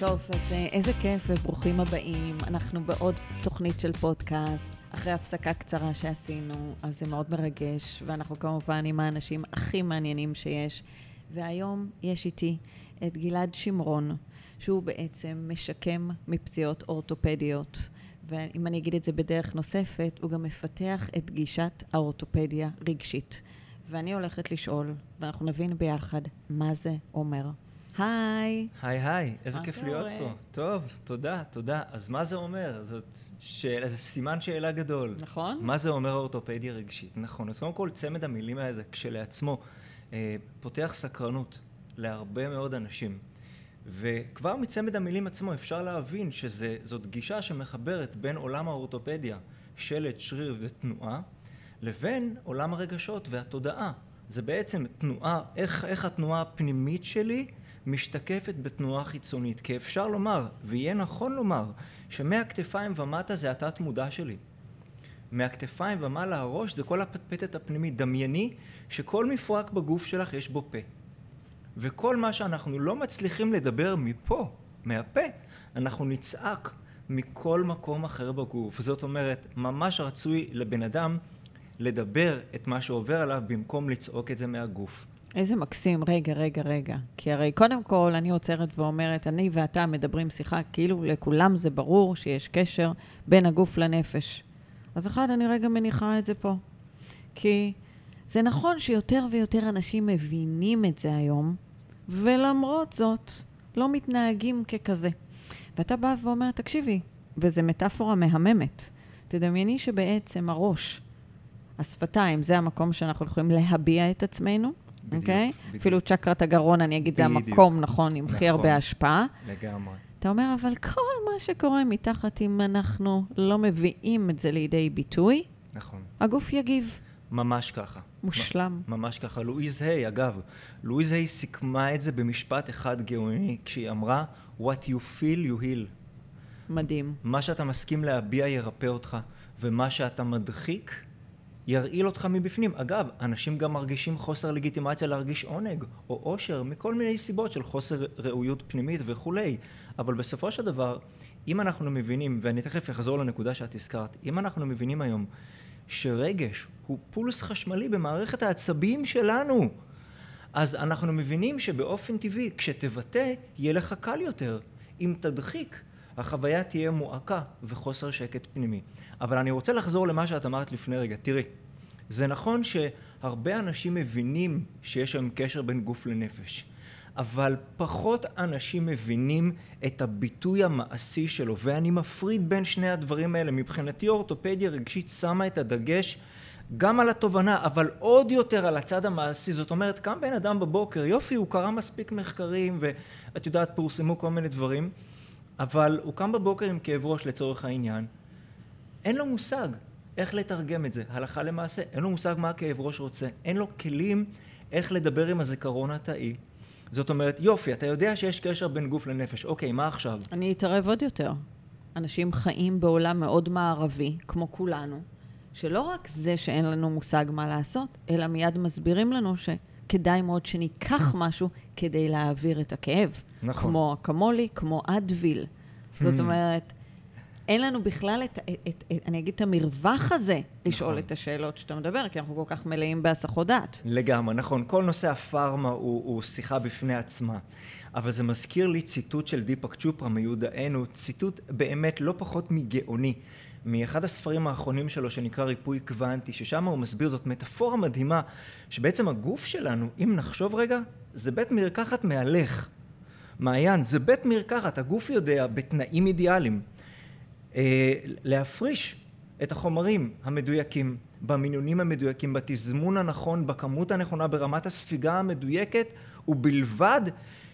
טוב, אז אה, איזה כיף וברוכים הבאים. אנחנו בעוד תוכנית של פודקאסט, אחרי הפסקה קצרה שעשינו, אז זה מאוד מרגש, ואנחנו כמובן עם האנשים הכי מעניינים שיש. והיום יש איתי את גלעד שמרון, שהוא בעצם משקם מפציעות אורתופדיות. ואם אני אגיד את זה בדרך נוספת, הוא גם מפתח את גישת האורתופדיה רגשית. ואני הולכת לשאול, ואנחנו נבין ביחד מה זה אומר. היי. היי היי, איזה כיף? להיות פה. טוב, תודה, תודה. אז מה זה אומר? זאת שאלה, זה סימן שאלה גדול. נכון? מה זה אומר אורתופדיה רגשית? נכון. אז קודם כל, צמד המילים הזה כשלעצמו אה, פותח סקרנות להרבה מאוד אנשים. וכבר מצמד המילים עצמו אפשר להבין שזאת גישה שמחברת בין עולם האורתופדיה, שלט, שריר ותנועה, לבין עולם הרגשות והתודעה. זה בעצם תנועה, איך, איך התנועה הפנימית שלי משתקפת בתנועה חיצונית. כי אפשר לומר, ויהיה נכון לומר, שמהכתפיים ומטה זה התת מודע שלי. מהכתפיים ומעלה הראש זה כל הפטפטת הפנימית. דמייני שכל מפרק בגוף שלך יש בו פה. וכל מה שאנחנו לא מצליחים לדבר מפה, מהפה, אנחנו נצעק מכל מקום אחר בגוף. זאת אומרת, ממש רצוי לבן אדם לדבר את מה שעובר עליו במקום לצעוק את זה מהגוף. איזה מקסים. רגע, רגע, רגע. כי הרי קודם כל, אני עוצרת ואומרת, אני ואתה מדברים שיחה, כאילו לכולם זה ברור שיש קשר בין הגוף לנפש. אז אחד, אני רגע מניחה את זה פה. כי זה נכון שיותר ויותר אנשים מבינים את זה היום, ולמרות זאת, לא מתנהגים ככזה. ואתה בא ואומר, תקשיבי, וזו מטאפורה מהממת. תדמייני שבעצם הראש, השפתיים, זה המקום שאנחנו יכולים להביע את עצמנו, אוקיי? בדיוק. אפילו צ'קרת הגרון, אני אגיד, זה בדיוק. המקום, נכון, עם הכי נכון. הרבה השפעה. לגמרי. אתה אומר, אבל כל מה שקורה מתחת, אם אנחנו לא מביאים את זה לידי ביטוי, נכון. הגוף יגיב. ממש ככה. מושלם. ממש ככה. לואיז היי, אגב, לואיז היי סיכמה את זה במשפט אחד גאוני, כשהיא אמרה, What you feel you heal. מדהים. מה שאתה מסכים להביע ירפא אותך, ומה שאתה מדחיק ירעיל אותך מבפנים. אגב, אנשים גם מרגישים חוסר לגיטימציה להרגיש עונג או אושר מכל מיני סיבות של חוסר ראויות פנימית וכולי. אבל בסופו של דבר, אם אנחנו מבינים, ואני תכף אחזור לנקודה שאת הזכרת, אם אנחנו מבינים היום שרגש הוא פולס חשמלי במערכת העצבים שלנו, אז אנחנו מבינים שבאופן טבעי, כשתבטא, יהיה לך קל יותר. אם תדחיק, החוויה תהיה מועקה וחוסר שקט פנימי. אבל אני רוצה לחזור למה שאת אמרת לפני רגע. תראי, זה נכון שהרבה אנשים מבינים שיש היום קשר בין גוף לנפש, אבל פחות אנשים מבינים את הביטוי המעשי שלו, ואני מפריד בין שני הדברים האלה. מבחינתי אורתופדיה רגשית שמה את הדגש גם על התובנה, אבל עוד יותר על הצד המעשי. זאת אומרת, קם בן אדם בבוקר, יופי, הוא קרא מספיק מחקרים, ואת יודעת, פורסמו כל מיני דברים, אבל הוא קם בבוקר עם כאב ראש לצורך העניין, אין לו מושג איך לתרגם את זה, הלכה למעשה, אין לו מושג מה הכאב ראש רוצה, אין לו כלים איך לדבר עם הזיכרון התאי. זאת אומרת, יופי, אתה יודע שיש קשר בין גוף לנפש, אוקיי, מה עכשיו? אני אתערב עוד יותר. אנשים חיים בעולם מאוד מערבי, כמו כולנו, שלא רק זה שאין לנו מושג מה לעשות, אלא מיד מסבירים לנו שכדאי מאוד שניקח משהו כדי להעביר את הכאב. נכון. כמו אקמולי, כמו אדוויל. זאת Hmm. אומרת, אין לנו בכלל את, את, את, את, אני אגיד, את המרווח הזה לשאול נכון. את השאלות שאתה מדבר, כי אנחנו כל כך מלאים בהסחות דעת. לגמרי, נכון. כל נושא הפארמה הוא, הוא שיחה בפני עצמה. אבל זה מזכיר לי ציטוט של דיפק צ'ופרה מיודענו, ציטוט באמת לא פחות מגאוני, מאחד הספרים האחרונים שלו שנקרא ריפוי קוונטי, ששם הוא מסביר זאת מטאפורה מדהימה, שבעצם הגוף שלנו, אם נחשוב רגע, זה בית מרקחת מהלך. מעיין, זה בית מרקחת, הגוף יודע בתנאים אידיאליים אה, להפריש את החומרים המדויקים, במינונים המדויקים, בתזמון הנכון, בכמות הנכונה, ברמת הספיגה המדויקת, ובלבד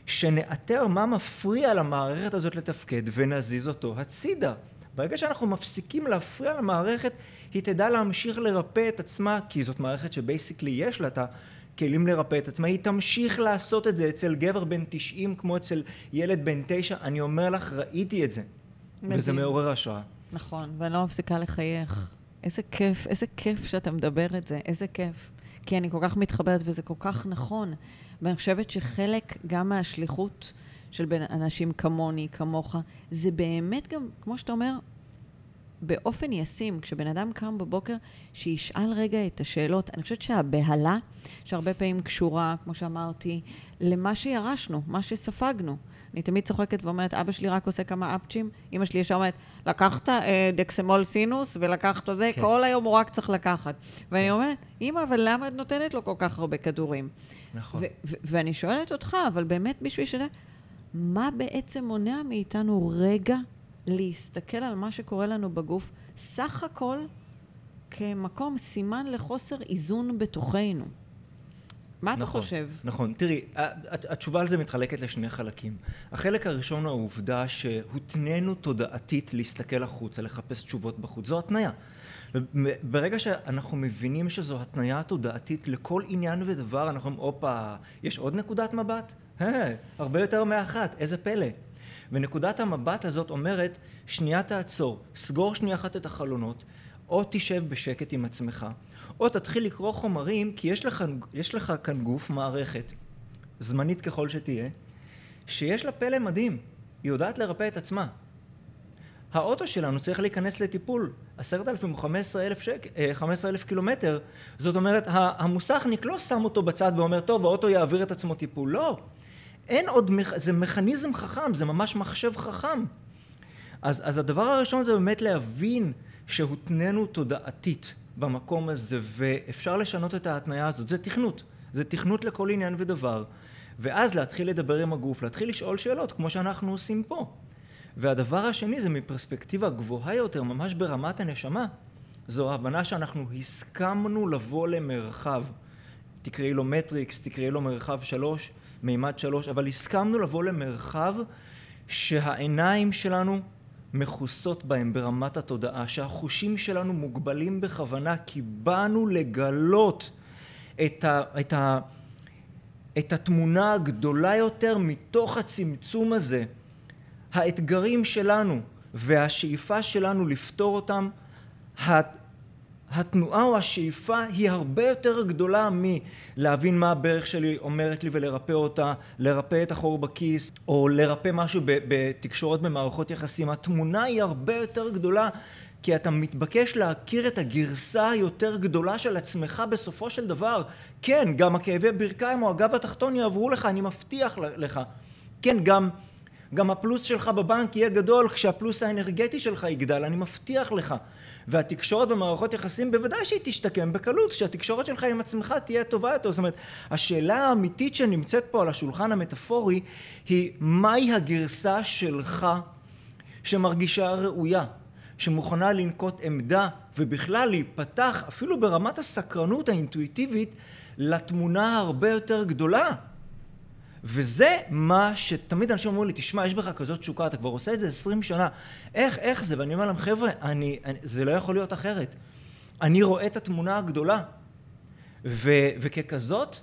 שנאתר מה מפריע למערכת הזאת לתפקד ונזיז אותו הצידה. ברגע שאנחנו מפסיקים להפריע למערכת, היא תדע להמשיך לרפא את עצמה, כי זאת מערכת שבייסיקלי יש לה את הכלים לרפא את עצמה, היא תמשיך לעשות את זה אצל גבר בן 90 כמו אצל ילד בן 9, אני אומר לך, ראיתי את זה. מדהים. וזה מעורר השראה. נכון, ואני לא מפסיקה לחייך. איזה כיף, איזה כיף שאתה מדבר את זה, איזה כיף. כי אני כל כך מתחברת וזה כל כך נכון. ואני חושבת שחלק גם מהשליחות של בין אנשים כמוני, כמוך. זה באמת גם, כמו שאתה אומר, באופן ישים, כשבן אדם קם בבוקר, שישאל רגע את השאלות. אני חושבת שהבהלה, שהרבה פעמים קשורה, כמו שאמרתי, למה שירשנו, מה שספגנו. אני תמיד צוחקת ואומרת, אבא שלי רק עושה כמה אפצ'ים, אמא שלי ישר אומרת, לקחת אה, דקסמול סינוס ולקחת זה, כן. כל היום הוא רק צריך לקחת. ואני אומרת, אמא, אבל למה את נותנת לו כל כך הרבה כדורים? נכון. ואני שואלת אותך, אבל באמת בשביל שנה, מה בעצם מונע מאיתנו רגע להסתכל על מה שקורה לנו בגוף, סך הכל כמקום סימן לחוסר איזון בתוכנו. מה נכון, אתה חושב? נכון. תראי, התשובה על זה מתחלקת לשני חלקים. החלק הראשון הוא העובדה שהותנינו תודעתית להסתכל החוצה, לחפש תשובות בחוץ. זו התניה. ברגע שאנחנו מבינים שזו התניה תודעתית לכל עניין ודבר, אנחנו אומרים, הופה, יש עוד נקודת מבט? הרבה יותר מאחת, איזה פלא. ונקודת המבט הזאת אומרת, שנייה תעצור, סגור שנייה אחת את החלונות, או תשב בשקט עם עצמך, או תתחיל לקרוא חומרים, כי יש לך, יש לך כאן גוף, מערכת, זמנית ככל שתהיה, שיש לה פלא מדהים, היא יודעת לרפא את עצמה. האוטו שלנו צריך להיכנס לטיפול, עשרת אלפים או אה, חמש עשרה אלף קילומטר, זאת אומרת, המוסכניק לא שם אותו בצד ואומר, טוב, האוטו יעביר את עצמו טיפול, לא. אין עוד, זה מכניזם חכם, זה ממש מחשב חכם. אז, אז הדבר הראשון זה באמת להבין שהותנינו תודעתית במקום הזה, ואפשר לשנות את ההתניה הזאת. זה תכנות. זה תכנות לכל עניין ודבר. ואז להתחיל לדבר עם הגוף, להתחיל לשאול שאלות, כמו שאנחנו עושים פה. והדבר השני זה מפרספקטיבה גבוהה יותר, ממש ברמת הנשמה. זו ההבנה שאנחנו הסכמנו לבוא למרחב. תקראי לו מטריקס, תקראי לו מרחב שלוש, מימד שלוש, אבל הסכמנו לבוא למרחב שהעיניים שלנו מכוסות בהם ברמת התודעה, שהחושים שלנו מוגבלים בכוונה, כי באנו לגלות את, ה, את, ה, את התמונה הגדולה יותר מתוך הצמצום הזה. האתגרים שלנו והשאיפה שלנו לפתור אותם, התנועה או השאיפה היא הרבה יותר גדולה מלהבין מה הברך שלי אומרת לי ולרפא אותה, לרפא את החור בכיס, או לרפא משהו בתקשורת במערכות יחסים. התמונה היא הרבה יותר גדולה כי אתה מתבקש להכיר את הגרסה היותר גדולה של עצמך בסופו של דבר. כן, גם הכאבי ברכיים או הגב התחתון יעברו לך, אני מבטיח לך. כן, גם, גם הפלוס שלך בבנק יהיה גדול כשהפלוס האנרגטי שלך יגדל, אני מבטיח לך. והתקשורת במערכות יחסים בוודאי שהיא תשתקם בקלות, שהתקשורת שלך עם עצמך תהיה טובה יותר. זאת אומרת, השאלה האמיתית שנמצאת פה על השולחן המטאפורי היא מהי הגרסה שלך שמרגישה ראויה, שמוכנה לנקוט עמדה ובכלל להיפתח אפילו ברמת הסקרנות האינטואיטיבית לתמונה הרבה יותר גדולה. וזה מה שתמיד אנשים אומרים לי, תשמע, יש בך כזאת תשוקה, אתה כבר עושה את זה עשרים שנה, איך, איך זה? ואני אומר להם, חבר'ה, אני, אני, זה לא יכול להיות אחרת. אני רואה את התמונה הגדולה, ו, וככזאת,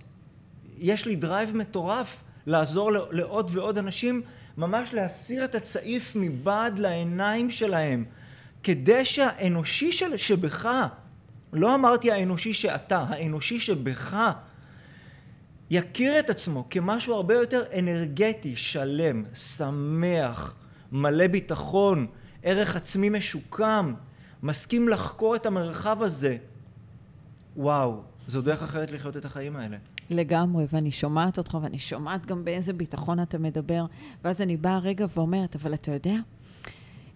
יש לי drive מטורף לעזור לעוד ועוד אנשים, ממש להסיר את הצעיף מבעד לעיניים שלהם, כדי שהאנושי של, שבך, לא אמרתי האנושי שאתה, האנושי שבך, יכיר את עצמו כמשהו הרבה יותר אנרגטי, שלם, שמח, מלא ביטחון, ערך עצמי משוקם, מסכים לחקור את המרחב הזה. וואו, זו דרך אחרת לחיות את החיים האלה. לגמרי, ואני שומעת אותך, ואני שומעת גם באיזה ביטחון אתה מדבר, ואז אני באה רגע ואומרת, אבל אתה יודע,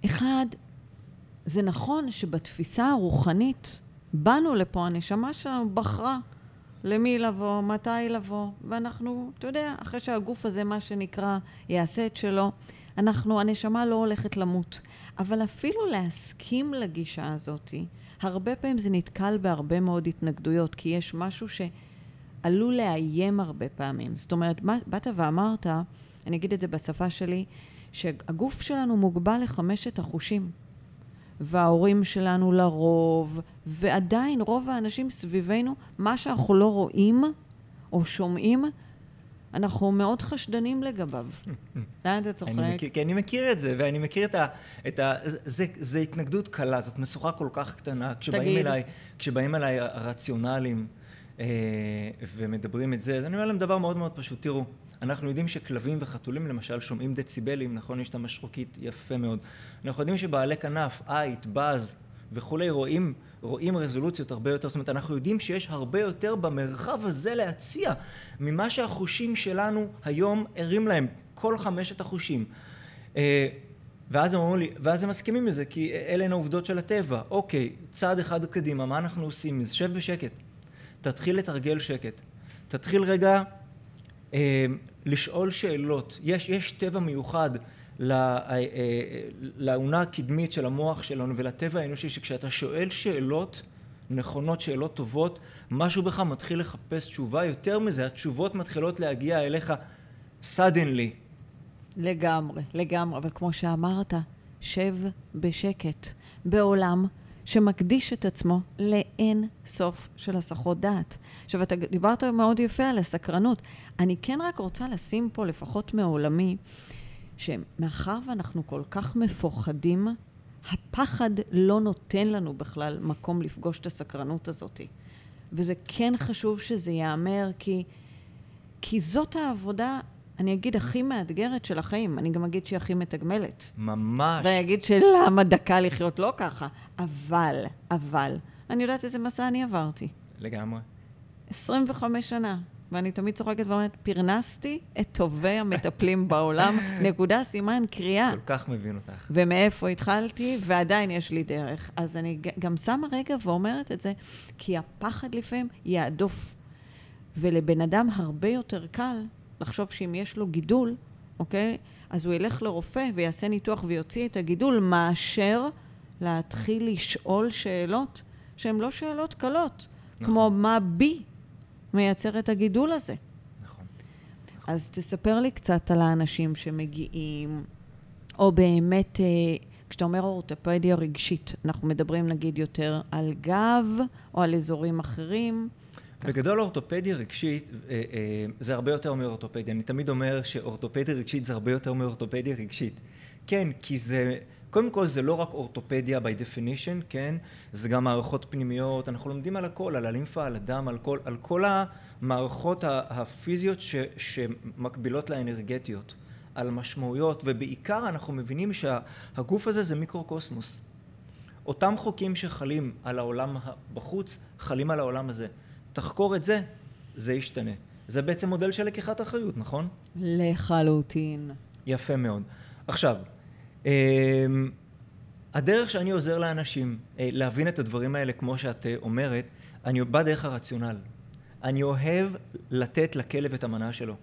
אחד, זה נכון שבתפיסה הרוחנית, באנו לפה, הנשמה שלנו בחרה למי לבוא, מתי לבוא, ואנחנו, אתה יודע, אחרי שהגוף הזה, מה שנקרא, יעשה את שלו, אנחנו, הנשמה לא הולכת למות. אבל אפילו להסכים לגישה הזאת, הרבה פעמים זה נתקל בהרבה מאוד התנגדויות, כי יש משהו שעלול לאיים הרבה פעמים. זאת אומרת, באת ואמרת, אני אגיד את זה בשפה שלי, שהגוף שלנו מוגבל לחמשת החושים. וההורים שלנו לרוב, ועדיין רוב האנשים סביבנו, מה שאנחנו לא רואים או שומעים, אנחנו מאוד חשדנים לגביו. לאן אתה צוחק? כי אני מכיר את זה, ואני מכיר את ה... את ה זה, זה התנגדות קלה, זאת משוכה כל כך קטנה. כשבאים. אליי, כשבאים אליי הרציונלים אה, ומדברים את זה, אז אני אומר להם דבר מאוד מאוד פשוט, תראו, אנחנו יודעים שכלבים וחתולים למשל שומעים דציבלים, נכון? יש את המשרוקית יפה מאוד. אנחנו יודעים שבעלי כנף, עית, בז וכולי רואים, רואים רזולוציות הרבה יותר, זאת אומרת אנחנו יודעים שיש הרבה יותר במרחב הזה להציע ממה שהחושים שלנו היום ערים להם, כל חמשת החושים. אה, ואז הם אומרים לי, ואז הם מסכימים לזה, כי אלה הן העובדות של הטבע. אוקיי, צעד אחד קדימה, מה אנחנו עושים? אז שב בשקט. תתחיל לתרגל שקט. תתחיל רגע אה, לשאול שאלות. יש, יש טבע מיוחד לאונה הקדמית של המוח שלנו ולטבע האנושי, שכשאתה שואל שאלות נכונות, שאלות טובות, משהו בך מתחיל לחפש תשובה. יותר מזה, התשובות מתחילות להגיע אליך suddenly. לגמרי, לגמרי. אבל כמו שאמרת, שב בשקט, בעולם שמקדיש את עצמו לאין סוף של הסחות דעת. עכשיו, אתה דיברת מאוד יפה על הסקרנות. אני כן רק רוצה לשים פה, לפחות מעולמי, שמאחר ואנחנו כל כך מפוחדים, הפחד לא נותן לנו בכלל מקום לפגוש את הסקרנות הזאת. וזה כן חשוב שזה ייאמר, כי, כי זאת העבודה אני אגיד הכי מאתגרת של החיים, אני גם אגיד שהיא הכי מתגמלת. ממש. ואני אגיד שלמה דקה לחיות לא ככה. אבל, אבל, אני יודעת איזה מסע אני עברתי. לגמרי. 25 שנה, ואני תמיד צוחקת ואומרת, פרנסתי את טובי המטפלים בעולם, נקודה, סימן, קריאה. כל כך מבין אותך. ומאיפה התחלתי, ועדיין יש לי דרך. אז אני גם שמה רגע ואומרת את זה, כי הפחד לפעמים יהדוף. ולבן אדם הרבה יותר קל לחשוב שאם יש לו גידול, אוקיי? אז הוא ילך לרופא ויעשה ניתוח ויוציא את הגידול, מאשר להתחיל לשאול שאלות שהן לא שאלות קלות, נכון. כמו מה בי מייצר את הגידול הזה. נכון. אז תספר לי קצת על האנשים שמגיעים, או באמת, אה, כשאתה אומר אורתופדיה רגשית, אנחנו מדברים נגיד יותר על גב או על אזורים אחרים. בגדול אורתופדיה רגשית אה, אה, זה הרבה יותר מאורתופדיה. אני תמיד אומר שאורתופדיה רגשית זה הרבה יותר מאורתופדיה רגשית. כן, כי זה, קודם כל זה לא רק אורתופדיה by definition, כן? זה גם מערכות פנימיות, אנחנו לומדים על הכל, על הלימפה, על הדם, על כל, על כל המערכות הפיזיות ש, שמקבילות לאנרגטיות, על משמעויות, ובעיקר אנחנו מבינים שהגוף הזה זה מיקרוקוסמוס. אותם חוקים שחלים על העולם בחוץ, חלים על העולם הזה. תחקור את זה, זה ישתנה. זה בעצם מודל של לקיחת אחריות, נכון? לחלוטין. יפה מאוד. עכשיו, הדרך שאני עוזר לאנשים אה, להבין את הדברים האלה, כמו שאת אה, אומרת, אני בא דרך הרציונל. אני אוהב לתת לכלב את המנה שלו.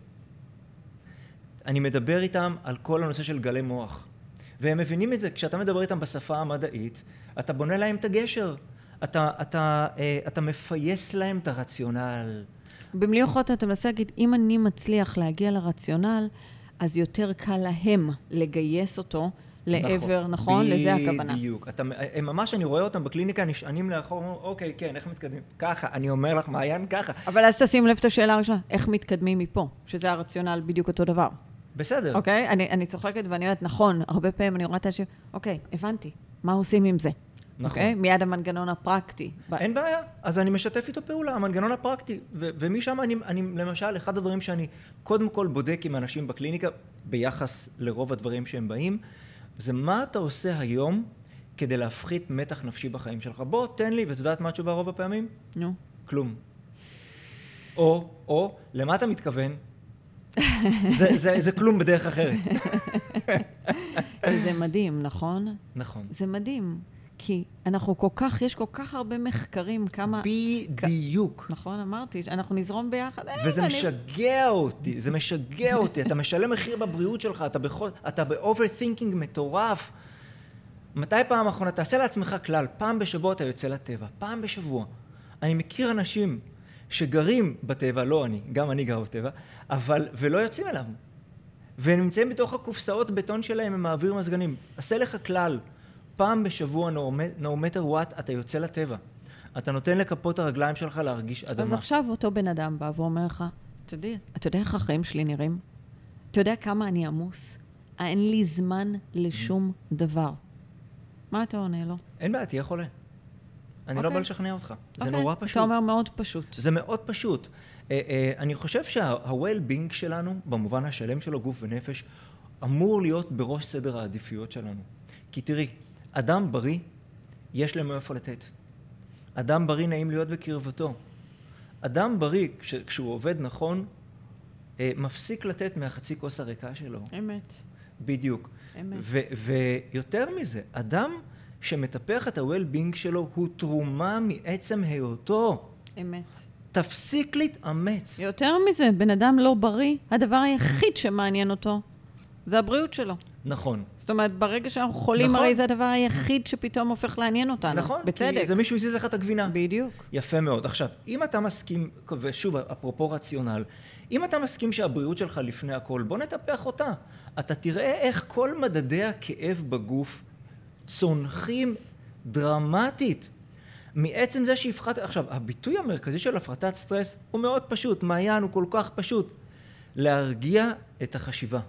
אני מדבר איתם על כל הנושא של גלי מוח. והם מבינים את זה, כשאתה מדבר איתם בשפה המדעית, אתה בונה להם את הגשר. אתה, אתה, אה, אתה מפייס להם את הרציונל. במילים אחרות אתה מנסה להגיד, אם אני מצליח להגיע לרציונל, אז יותר קל להם לגייס אותו לעבר, נכון? נכון? לזה הכוונה. בדיוק. הם ממש, אני רואה אותם בקליניקה, נשענים לאחור, אומרים, אוקיי, כן, איך מתקדמים? ככה, אני אומר לך, מעיין, ככה. אבל אז תשים לב את השאלה הראשונה, איך מתקדמים מפה? שזה הרציונל בדיוק אותו דבר. בסדר. אוקיי? אני, אני צוחקת ואני אומרת, נכון, הרבה פעמים אני רואה את האנשים, אוקיי, הבנתי, מה עושים עם זה? נכון. Okay? אוקיי? מיד המנגנון הפרקטי. אין בעיה, אז אני משתף איתו פעולה, המנגנון הפרקטי. ו- ומשם אני, אני, למשל, אחד הדברים שאני קודם כל בודק עם אנשים בקליניקה, ביחס לרוב הדברים שהם באים, זה מה אתה עושה היום כדי להפחית מתח נפשי בחיים שלך. בוא, תן לי, ואת יודעת מה התשובה רוב הפעמים? נו. No. כלום. או, או, למה אתה מתכוון? זה, זה, זה כלום בדרך אחרת. זה מדהים, נכון? נכון. זה מדהים. כי אנחנו כל כך, יש כל כך הרבה מחקרים, כמה... בדיוק. כ... נכון, אמרתי, אנחנו נזרום ביחד. וזה אני... משגע אותי, זה משגע אותי. אתה משלם מחיר בבריאות שלך, אתה, בכל, אתה ב overthinking מטורף. מתי פעם אחרונה? תעשה לעצמך כלל, פעם בשבוע אתה יוצא לטבע, פעם בשבוע. אני מכיר אנשים שגרים בטבע, לא אני, גם אני גר בטבע, אבל, ולא יוצאים אליו. והם נמצאים בתוך הקופסאות בטון שלהם עם האוויר מזגנים. עשה לך כלל. פעם בשבוע, no matter what, אתה יוצא לטבע. אתה נותן לכפות הרגליים שלך להרגיש אדמה. אז עכשיו אותו בן אדם בא ואומר לך, אתה יודע, אתה יודע איך החיים שלי נראים? אתה יודע כמה אני עמוס? אין לי זמן לשום דבר. מה אתה עונה לו? אין בעיה, תהיה חולה. אני okay. לא בא אוקיי. לשכנע אותך. זה אוקיי. נורא פשוט. אתה אומר מאוד פשוט. זה מאוד פשוט. אה, אה, אני חושב שה-well-being שלנו, במובן השלם שלו, גוף ונפש, אמור להיות בראש סדר העדיפויות שלנו. כי תראי, אדם בריא, יש להם איפה לתת. אדם בריא נעים להיות בקרבתו. אדם בריא, כש, כשהוא עובד נכון, אה, מפסיק לתת מהחצי כוס הריקה שלו. אמת. בדיוק. אמת. ויותר מזה, אדם שמטפח את ה-well-being שלו הוא תרומה מעצם היותו. אמת. תפסיק להתאמץ. יותר מזה, בן אדם לא בריא, הדבר היחיד שמעניין אותו זה הבריאות שלו. נכון. זאת אומרת, ברגע שאנחנו חולים, נכון. הרי זה הדבר היחיד שפתאום הופך לעניין אותנו. נכון, בצדק. כי זה מישהו הזיז לך את הגבינה. בדיוק. יפה מאוד. עכשיו, אם אתה מסכים, ושוב, אפרופו רציונל, אם אתה מסכים שהבריאות שלך לפני הכל, בוא נטפח אותה. אתה תראה איך כל מדדי הכאב בגוף צונחים דרמטית. מעצם זה שהפחת... עכשיו, הביטוי המרכזי של הפחתת סטרס הוא מאוד פשוט. מעיין הוא כל כך פשוט. להרגיע את החשיבה.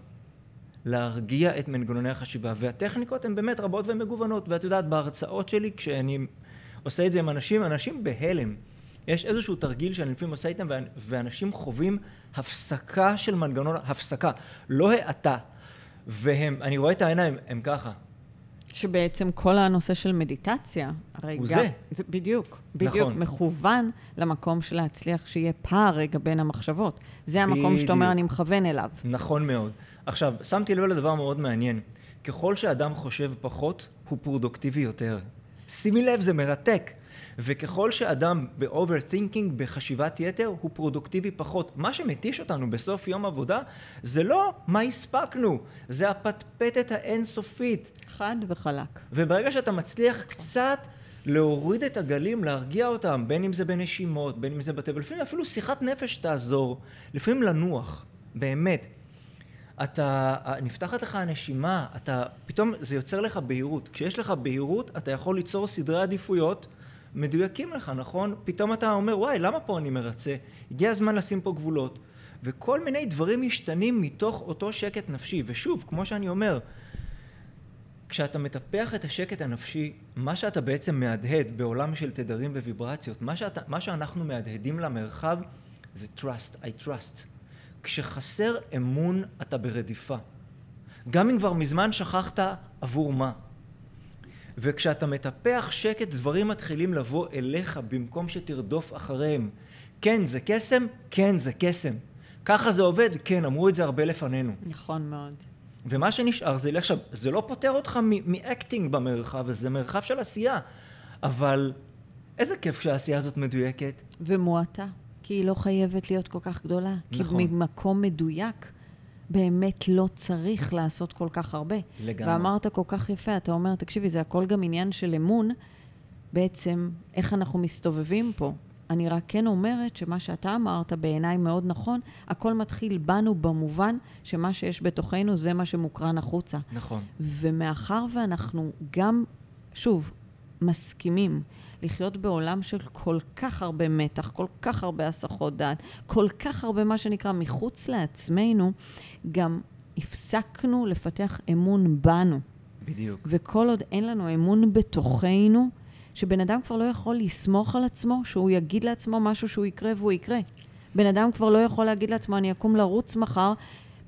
להרגיע את מנגנוני החשיבה. והטכניקות הן באמת רבות ומגוונות. ואת יודעת, בהרצאות שלי, כשאני עושה את זה עם אנשים, אנשים בהלם. יש איזשהו תרגיל שאני לפעמים עושה איתם, ואנשים חווים הפסקה של מנגנון, הפסקה, לא האטה. והם, אני רואה את העיניים, הם ככה. שבעצם כל הנושא של מדיטציה, הרי הוא גם... זה. זה. בדיוק, בדיוק. נכון. מכוון למקום של להצליח שיהיה פער רגע בין המחשבות. זה המקום שאתה אומר. אני מכוון אליו. נכון מאוד. עכשיו, שמתי לב לדבר מאוד מעניין. ככל שאדם חושב פחות, הוא פרודוקטיבי יותר. שימי לב, זה מרתק. וככל שאדם ב-overthinking, בחשיבת יתר, הוא פרודוקטיבי פחות. מה שמתיש אותנו בסוף יום עבודה, זה לא מה הספקנו, זה הפטפטת האינסופית. חד וחלק. וברגע שאתה מצליח קצת להוריד את הגלים, להרגיע אותם, בין אם זה בנשימות, בין אם זה בטבע, לפעמים אפילו שיחת נפש תעזור, לפעמים לנוח, באמת. אתה, נפתחת לך הנשימה, אתה, פתאום זה יוצר לך בהירות. כשיש לך בהירות, אתה יכול ליצור סדרי עדיפויות מדויקים לך, נכון? פתאום אתה אומר, וואי, למה פה אני מרצה? הגיע הזמן לשים פה גבולות. וכל מיני דברים משתנים מתוך אותו שקט נפשי. ושוב, כמו שאני אומר, כשאתה מטפח את השקט הנפשי, מה שאתה בעצם מהדהד בעולם של תדרים וויברציות, מה, שאתה, מה שאנחנו מהדהדים למרחב זה trust, I trust. כשחסר אמון, אתה ברדיפה. גם אם כבר מזמן שכחת עבור מה. וכשאתה מטפח שקט, דברים מתחילים לבוא אליך במקום שתרדוף אחריהם. כן, זה קסם? כן, זה קסם. ככה זה עובד? כן, אמרו את זה הרבה לפנינו. נכון מאוד. ומה שנשאר זה, עכשיו, זה לא פותר אותך מאקטינג במרחב הזה, מרחב של עשייה, אבל איזה כיף כשהעשייה הזאת מדויקת. ומועטה, כי היא לא חייבת להיות כל כך גדולה. נכון. כי ממקום מדויק, באמת לא צריך לעשות כל כך הרבה. לגמרי. ואמרת כל כך יפה, אתה אומר, תקשיבי, זה הכל גם עניין של אמון, בעצם, איך אנחנו מסתובבים פה. אני רק כן אומרת שמה שאתה אמרת בעיניי מאוד נכון, הכל מתחיל בנו במובן שמה שיש בתוכנו זה מה שמוקרן החוצה. נכון. ומאחר ואנחנו גם, שוב, מסכימים לחיות בעולם של כל כך הרבה מתח, כל כך הרבה הסחות דעת, כל כך הרבה מה שנקרא מחוץ לעצמנו, גם הפסקנו לפתח אמון בנו. בדיוק. וכל עוד אין לנו אמון בתוכנו, שבן אדם כבר לא יכול לסמוך על עצמו, שהוא יגיד לעצמו משהו שהוא יקרה והוא יקרה. בן אדם כבר לא יכול להגיד לעצמו, אני אקום לרוץ מחר,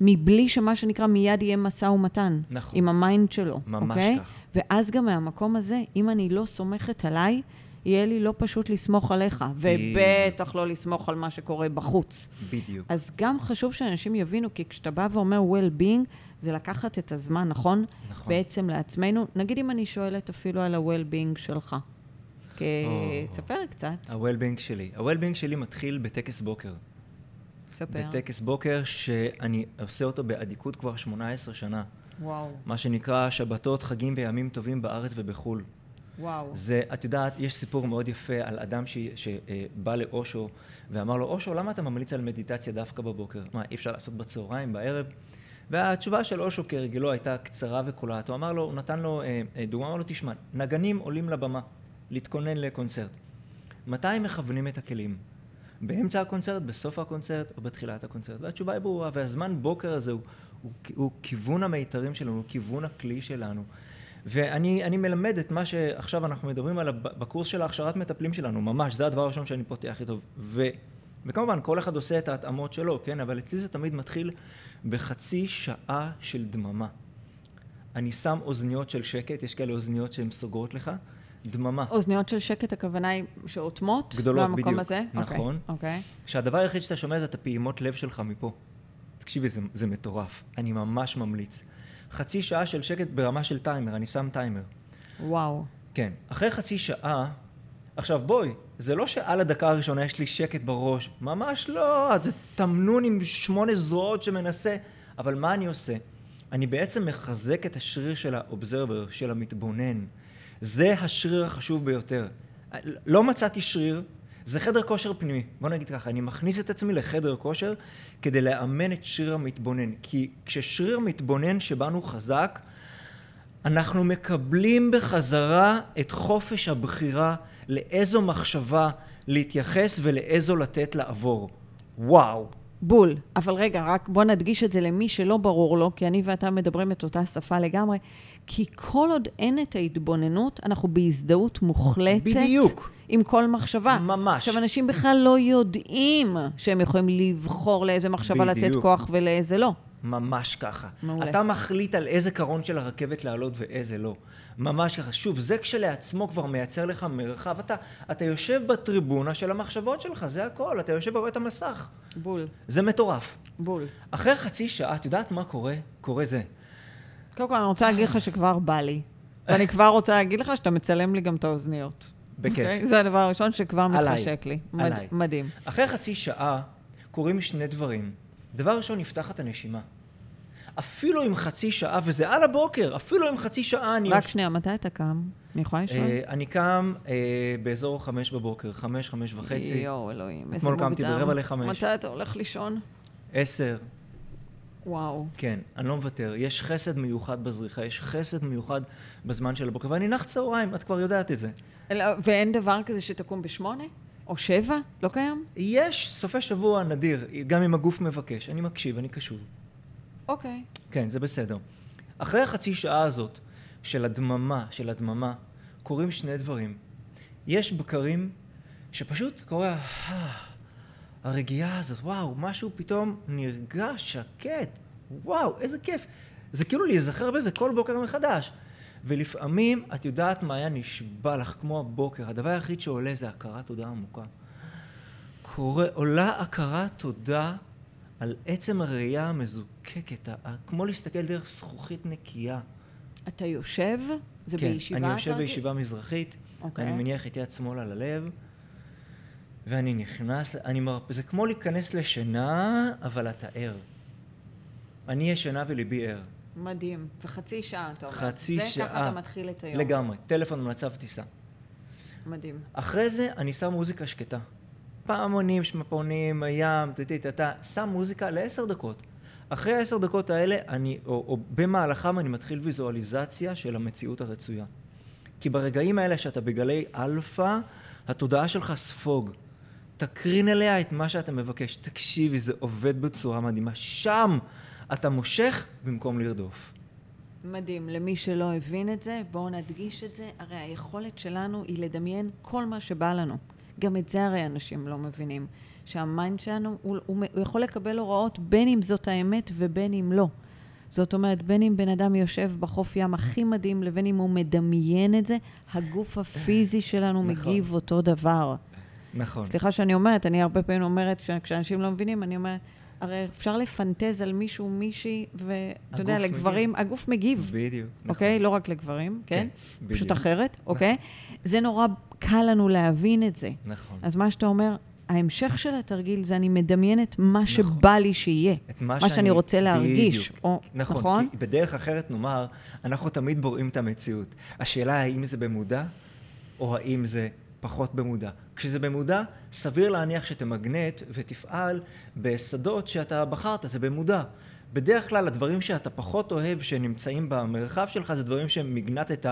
מבלי שמה שנקרא מיד יהיה משא ומתן. נכון. עם ה mind שלו, ממש אוקיי? ככה. ואז גם מהמקום הזה, אם אני לא סומכת עליי, יהיה לי לא פשוט לסמוך עליך, ובטח לא לסמוך על מה שקורה בחוץ. בדיוק. אז גם חשוב שאנשים יבינו, כי כשאתה בא ואומר well-being, זה לקחת את הזמן, נכון? נכון. בעצם לעצמנו. נגיד אם אני שואלת אפילו על ה-well-being שלך. כי... תספר קצת, ה-well-being שלי. ה-well-being שלי מתחיל בטקס בוקר. תספר. בטקס בוקר שאני עושה אותו באדיקות כבר 18 שנה. וואו, מה שנקרא שבתות, חגים וימים טובים בארץ ובחו"ל. וואו. זה, את יודעת, יש סיפור מאוד יפה על אדם ש- שבא לאושו ואמר לו, אושו, למה אתה ממליץ על מדיטציה דווקא בבוקר? מה, אי אפשר לעשות בצהריים, בערב? והתשובה של אושו כהרגלו הייתה קצרה וקולעת. הוא אמר לו, הוא נתן לו אה, אה, דוגמה, אמר לו, תשמע, נגנים עולים לבמה להתכונן לקונצרט. מתי הם מכוונים את הכלים? באמצע הקונצרט, בסוף הקונצרט או בתחילת הקונצרט? והתשובה היא ברורה, והזמן בוקר הזה הוא, הוא, הוא כיוון המיתרים שלנו, הוא כיוון הכלי שלנו. ואני אני מלמד את מה שעכשיו אנחנו מדברים עליו בקורס של ההכשרת מטפלים שלנו, ממש, זה הדבר הראשון שאני פותח איתו. ו, וכמובן, כל אחד עושה את ההתאמות שלו, כן? אבל אצלי זה תמיד מתחיל בחצי שעה של דממה. אני שם אוזניות של שקט, יש כאלה אוזניות שהן סוגרות לך, דממה. אוזניות של שקט, הכוונה היא שאוטמות? גדולות, במקום בדיוק. הזה? נכון. אוקיי. שהדבר היחיד שאתה שומע זה את הפעימות לב שלך מפה. תקשיבי, זה, זה מטורף. אני ממש ממליץ. חצי שעה של שקט ברמה של טיימר, אני שם טיימר. וואו. כן. אחרי חצי שעה, עכשיו בואי, זה לא שעל הדקה הראשונה יש לי שקט בראש, ממש לא, זה תמנון עם שמונה זרועות שמנסה, אבל מה אני עושה? אני בעצם מחזק את השריר של האובזרבר, של המתבונן. זה השריר החשוב ביותר. לא מצאתי שריר, זה חדר כושר פנימי. בוא נגיד ככה, אני מכניס את עצמי לחדר כושר כדי לאמן את שריר המתבונן. כי כששריר מתבונן שבנו חזק, אנחנו מקבלים בחזרה את חופש הבחירה לאיזו מחשבה להתייחס ולאיזו לתת לעבור. וואו. בול. אבל רגע, רק בוא נדגיש את זה למי שלא ברור לו, כי אני ואתה מדברים את אותה שפה לגמרי. כי כל עוד אין את ההתבוננות, אנחנו בהזדהות מוחלטת. בדיוק. עם כל מחשבה. ממש. עכשיו, אנשים בכלל לא יודעים שהם יכולים לבחור לאיזה מחשבה בדיוק. לתת כוח ולאיזה לא. ממש ככה. מעולה. אתה מחליט על איזה קרון של הרכבת לעלות ואיזה לא. ממש ככה. שוב, זה כשלעצמו כבר מייצר לך מרחב. אתה, אתה יושב בטריבונה של המחשבות שלך, זה הכל. אתה יושב ורואה את המסך. בול. זה מטורף. בול. אחרי חצי שעה, את יודעת מה קורה? קורה זה. קודם כל, אני רוצה להגיד לך שכבר בא לי. ואני כבר רוצה להגיד לך שאתה מצלם לי גם את האוזניות. בכיף. אוקיי? זה הדבר הראשון שכבר. מתחשק לי. מד- עליי. מדהים. אחרי חצי שעה קורים שני דברים. דבר ראשון, נפתח את הנשימה. אפילו עם חצי שעה, וזה על הבוקר, אפילו עם חצי שעה אני... רק יוש- שנייה, מתי אתה קם? אני יכולה לשאול? אה, אני קם אה, באזור חמש בבוקר, חמש, חמש וחצי, יואו, אלוהים, איזה אתמול מוקדם. קמתי ברבע לחמש. מתי אתה הולך לישון? עשר. וואו. כן, אני לא מוותר. יש חסד מיוחד בזריחה, יש חסד מיוחד בזמן של הבוקר, ואני נח צהריים, את כבר יודעת את זה. ואין דבר כזה שתקום בשמונה? או שבע? לא קיים? יש סופי שבוע נדיר, גם אם הגוף מבקש. אני מקשיב, אני קשוב. אוקיי. כן, זה בסדר. אחרי החצי שעה הזאת של הדממה, של הדממה, קורים שני דברים. יש בקרים שפשוט קורה, "אה, הרגיעה הזאת, וואו, משהו פתאום נרגע, שקט, וואו, איזה כיף. זה כאילו להיזכר בזה כל בוקר מחדש. ולפעמים, את יודעת מה היה נשבע לך כמו הבוקר, הדבר היחיד שעולה זה הכרת תודה עמוקה. קורה, עולה הכרת תודה על עצם הראייה המזוקקת, כמו להסתכל דרך זכוכית נקייה. אתה יושב? זה כן, בישיבה? אני יושב אתה- בישיבה מזרחית, אוקיי. אני מניח את יד שמאל על הלב, ואני נכנס, אני מר... זה כמו להיכנס לשינה, אבל אתה ער. אני ישנה וליבי ער. מדהים. וחצי שעה, אתה אומר. חצי זה שעה. ככה אתה מתחיל את היום. לגמרי. טלפון במצב טיסה. מדהים. אחרי זה אני שם מוזיקה שקטה. פעמונים, שמפונים, הים, טטטטה, שם מוזיקה לעשר דקות. אחרי העשר דקות האלה, אני, או, או במהלכם אני מתחיל ויזואליזציה של המציאות הרצויה. כי ברגעים האלה שאתה בגלי אלפא, התודעה שלך ספוג. תקרין אליה את מה שאתה מבקש. תקשיבי, זה עובד בצורה מדהימה. שם אתה מושך במקום לרדוף. מדהים. למי שלא הבין את זה, בואו נדגיש את זה. הרי היכולת שלנו היא לדמיין כל מה שבא לנו. גם את זה הרי אנשים לא מבינים. שהמיינד שלנו, הוא, הוא, הוא יכול לקבל הוראות בין אם זאת האמת ובין אם לא. זאת אומרת, בין אם בן אדם יושב בחוף ים הכי מדהים, לבין אם הוא מדמיין את זה, הגוף הפיזי שלנו נכון. מגיב אותו דבר. נכון. סליחה שאני אומרת, אני הרבה פעמים אומרת, כש- כשאנשים לא מבינים, אני אומרת, הרי אפשר לפנטז על מישהו, מישהי, ואתה יודע, לגברים, הגוף מגיב, בדיוק. נכון. אוקיי? לא רק לגברים, כן? כן, פשוט בדיוק. אחרת, אוקיי? זה נורא קל לנו להבין את זה. נכון. אז מה שאתה אומר, ההמשך של התרגיל זה אני מדמיינת מה נכון. שבא לי שיהיה. את מה, מה שאני רוצה להרגיש. בדיוק. או, נכון, נכון? כי בדרך אחרת נאמר, אנחנו תמיד בוראים את המציאות. השאלה האם זה במודע, או האם זה פחות במודע. כשזה במודע, סביר להניח שתמגנט ותפעל בשדות שאתה בחרת, זה במודע. בדרך כלל הדברים שאתה פחות אוהב שנמצאים במרחב שלך זה דברים שמגנטת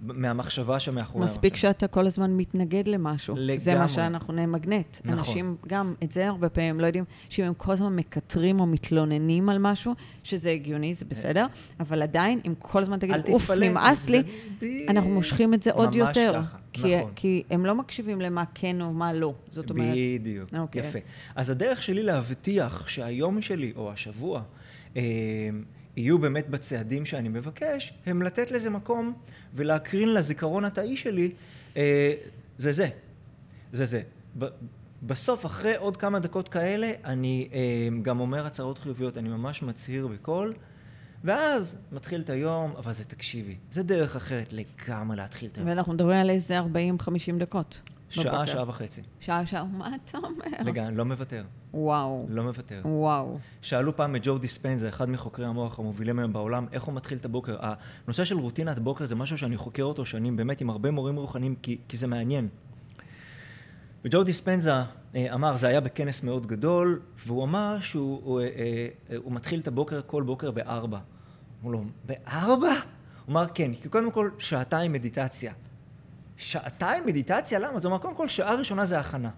מהמחשבה שמאחורי מספיק המשהו. שאתה כל הזמן מתנגד למשהו. לגמרי. זה מה שאנחנו נמגנט. נכון. אנשים גם, את זה הרבה פעמים לא יודעים, שאם הם כל הזמן מקטרים או מתלוננים על משהו, שזה הגיוני, זה בסדר, אבל עדיין, אם כל הזמן תגיד, אוף, נמאס לי, אנחנו מושכים את זה עוד ממש יותר. ככה, כי, נכון. כי הם לא מקשיבים למה כן או מה לא. זאת אומרת, בדיוק, אוקיי. יפה. אז הדרך שלי להבטיח שהיום שלי, או השבוע, אה, יהיו באמת בצעדים שאני מבקש, הם לתת לזה מקום ולהקרין לזיכרון התאי שלי, אה, זה זה. זה זה. ב- בסוף, אחרי עוד כמה דקות כאלה, אני אה, גם אומר הצהרות חיוביות, אני ממש מצהיר בקול, ואז מתחיל את היום, אבל זה תקשיבי, זה דרך אחרת לגמרי להתחיל את היום. ואנחנו מדברים על איזה 40-50 דקות. שעה, בבוקר. שעה וחצי. שעה, שעה, מה אתה אומר? לגמרי, לא מוותר. וואו, לא מוותר. וואו. שאלו פעם את ג'ו דיספנזה, אחד מחוקרי המוח המובילים היום בעולם, איך הוא מתחיל את הבוקר. הנושא של רוטינת בוקר זה משהו שאני חוקר אותו שנים, באמת עם הרבה מורים רוחניים, כי, כי זה מעניין. וג'ו דיספנזה אה, אמר, זה היה בכנס מאוד גדול, והוא אמר שהוא הוא, אה, אה, הוא מתחיל את הבוקר כל בוקר בארבע. אמרו לו, בארבע? הוא אמר, כן, כי קודם כל שעתיים מדיטציה. שעתיים מדיטציה? למה? הוא אמר, קודם כל, שעה ראשונה זה הכנה.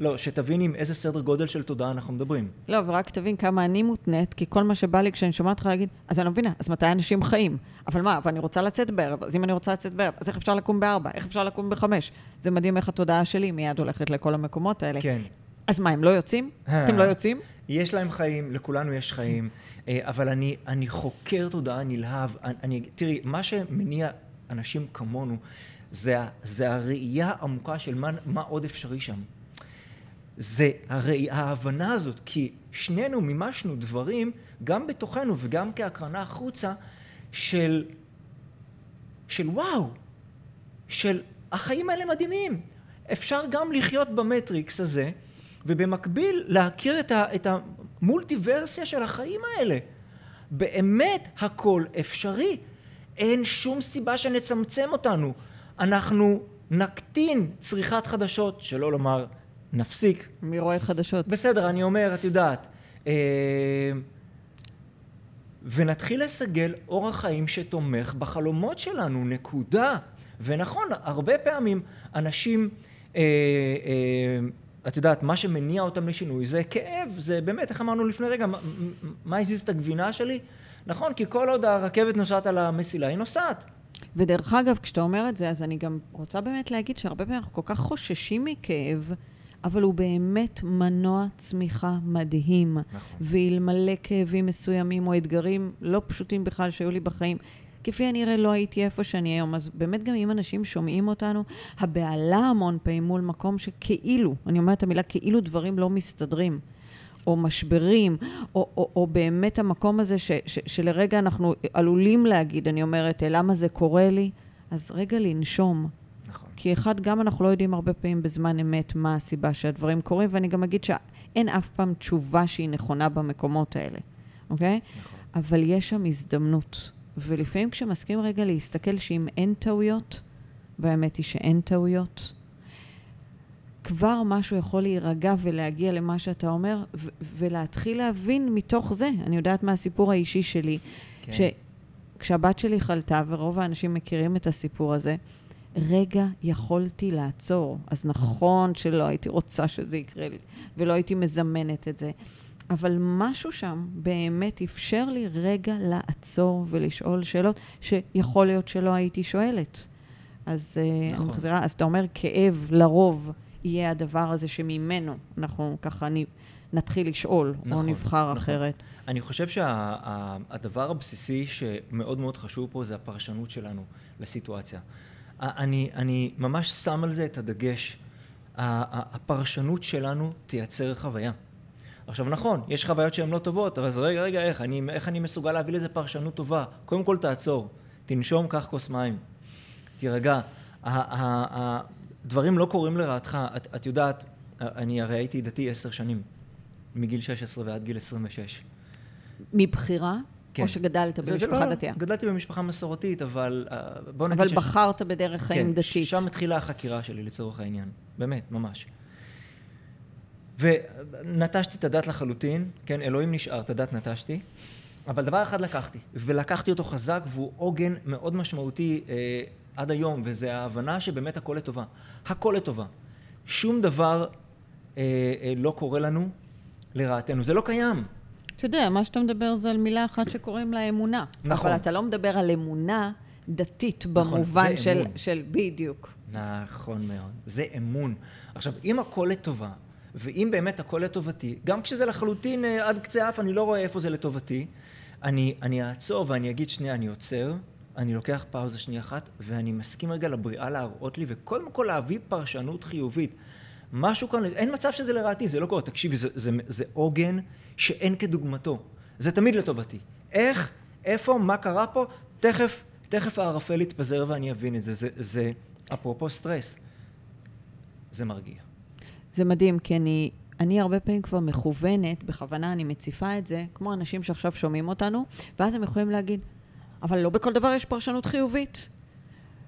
לא, שתבין עם איזה סדר גודל של תודעה אנחנו מדברים. לא, ורק תבין כמה אני מותנית, כי כל מה שבא לי כשאני שומעת אותך להגיד, אז אני לא מבינה, אז מתי אנשים חיים? אבל מה, אבל אני רוצה לצאת בערב, אז אם אני רוצה לצאת בערב, אז איך אפשר לקום בארבע? איך אפשר לקום בחמש? זה מדהים איך התודעה שלי מיד הולכת לכל המקומות האלה. כן. אז מה, הם לא יוצאים? אתם לא יוצאים? יש להם חיים, לכולנו יש חיים, אה, אבל אני, אני חוקר תודעה נלהב. אני, תראי, מה שמניע אנשים כמונו, זה, זה הראייה העמוקה של מה, מה עוד אפשרי שם. זה הראי, ההבנה הזאת, כי שנינו מימשנו דברים, גם בתוכנו וגם כהקרנה החוצה, של, של וואו, של החיים האלה מדהימים. אפשר גם לחיות במטריקס הזה, ובמקביל להכיר את, ה, את המולטיברסיה של החיים האלה. באמת הכל אפשרי. אין שום סיבה שנצמצם אותנו. אנחנו נקטין צריכת חדשות, שלא לומר נפסיק. מי רואה חדשות? בסדר, אני אומר, את יודעת. אה, ונתחיל לסגל אורח חיים שתומך בחלומות שלנו, נקודה. ונכון, הרבה פעמים אנשים, אה, אה, את יודעת, מה שמניע אותם לשינוי זה כאב, זה באמת, איך אמרנו לפני רגע, מה, מה הזיז את הגבינה שלי? נכון, כי כל עוד הרכבת נוסעת על המסילה, היא נוסעת. ודרך אגב, כשאתה אומר את זה, אז אני גם רוצה באמת להגיד שהרבה פעמים אנחנו כל כך חוששים מכאב, אבל הוא באמת מנוע צמיחה מדהים. נכון. ואלמלא כאבים מסוימים או אתגרים לא פשוטים בכלל שהיו לי בחיים, כפי הנראה לא הייתי איפה שאני היום. אז באמת גם אם אנשים שומעים אותנו, הבהלה המון פעמים מול מקום שכאילו, אני אומרת את המילה כאילו דברים לא מסתדרים. או משברים, או, או, או באמת המקום הזה ש, ש, שלרגע אנחנו עלולים להגיד, אני אומרת, למה זה קורה לי? אז רגע לנשום. נכון. כי אחד, גם אנחנו לא יודעים הרבה פעמים בזמן אמת מה הסיבה שהדברים קורים, ואני גם אגיד שאין אף פעם תשובה שהיא נכונה במקומות האלה, אוקיי? נכון. אבל יש שם הזדמנות. ולפעמים כשמסכים רגע להסתכל שאם אין טעויות, והאמת היא שאין טעויות, כבר משהו יכול להירגע ולהגיע למה שאתה אומר, ו- ולהתחיל להבין מתוך זה. אני יודעת מהסיפור האישי שלי, כן. שכשהבת שלי חלתה, ורוב האנשים מכירים את הסיפור הזה, רגע יכולתי לעצור. אז נכון שלא הייתי רוצה שזה יקרה לי, ולא הייתי מזמנת את זה, אבל משהו שם באמת אפשר לי רגע לעצור ולשאול שאלות שיכול להיות שלא הייתי שואלת. אז אה, נכון. אני מחזירה, אז אתה אומר, כאב לרוב יהיה הדבר הזה שממנו אנחנו ככה אני, נתחיל לשאול, או נכון, נבחר נכון. אחרת. אני חושב שהדבר הבסיסי שמאוד מאוד חשוב פה זה הפרשנות שלנו לסיטואציה. אני, אני ממש שם על זה את הדגש. הפרשנות שלנו תייצר חוויה. עכשיו נכון, יש חוויות שהן לא טובות, אבל אז רגע, רגע, איך אני, איך אני מסוגל להביא לזה פרשנות טובה? קודם כל תעצור, תנשום, קח כוס מים, תירגע. הדברים לא קורים לרעתך, את, את יודעת, אני הרי הייתי דתי עשר שנים, מגיל 16 ועד גיל 26. מבחירה? כן. או שגדלת זה- זה במשפחה לא- דתייה? גדלתי במשפחה מסורתית, אבל אה, בוא נגיד אבל ש- בחרת בדרך חיים כן, דתית. שם התחילה החקירה שלי לצורך העניין, באמת, ממש. ונטשתי את הדת לחלוטין, כן, אלוהים נשאר, את הדת נטשתי, אבל דבר אחד לקחתי, ולקחתי אותו חזק, והוא עוגן מאוד משמעותי אה, עד היום, וזה ההבנה שבאמת הכל לטובה. הכל לטובה. שום דבר אה, אה, לא קורה לנו לרעתנו. זה לא קיים. אתה יודע, מה שאתה מדבר זה על מילה אחת שקוראים לה אמונה. נכון. אבל אתה לא מדבר על אמונה דתית במובן נכון, של, אמון. של בדיוק. נכון מאוד. זה אמון. עכשיו, אם הכל לטובה, ואם באמת הכל לטובתי, גם כשזה לחלוטין אה, עד קצה אף, אני לא רואה איפה זה לטובתי, אני, אני אעצור ואני אגיד, שנייה, אני עוצר, אני לוקח פאוזה שנייה אחת, ואני מסכים רגע לבריאה להראות לי, וקודם כל להביא פרשנות חיובית. משהו כאן, אין מצב שזה לרעתי, זה לא קורה. תקשיבי, זה, זה, זה עוגן שאין כדוגמתו. זה תמיד לטובתי. איך, איפה, מה קרה פה, תכף, תכף הערפל יתפזר ואני אבין את זה. זה, זה אפרופו סטרס, זה מרגיע. זה מדהים, כי אני, אני הרבה פעמים כבר מכוונת, בכוונה אני מציפה את זה, כמו אנשים שעכשיו שומעים אותנו, ואז הם יכולים להגיד, אבל לא בכל דבר יש פרשנות חיובית.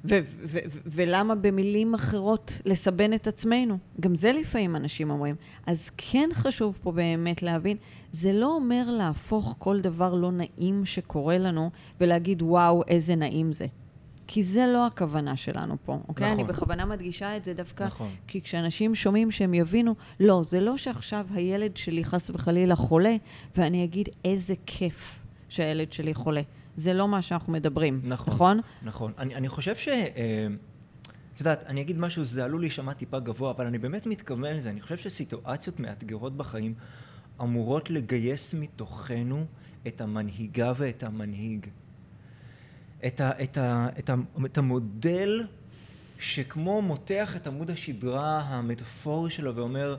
ו- ו- ו- ולמה במילים אחרות לסבן את עצמנו? גם זה לפעמים אנשים אומרים. אז כן חשוב פה באמת להבין, זה לא אומר להפוך כל דבר לא נעים שקורה לנו ולהגיד, וואו, איזה נעים זה. כי זה לא הכוונה שלנו פה, אוקיי? נכון. אני בכוונה מדגישה את זה דווקא, נכון. כי כשאנשים שומעים שהם יבינו, לא, זה לא שעכשיו הילד שלי חס וחלילה חולה, ואני אגיד, איזה כיף שהילד שלי חולה. זה לא מה שאנחנו מדברים, נכון. נכון? נכון. אני, אני חושב ש... אה, את יודעת, אני אגיד משהו, זה עלול להישמע טיפה גבוה, אבל אני באמת מתכוון לזה. אני חושב שסיטואציות מאתגרות בחיים אמורות לגייס מתוכנו את המנהיגה ואת המנהיג. את, ה, את, ה, את, ה, את המודל שכמו מותח את עמוד השדרה המטאפורי שלו ואומר,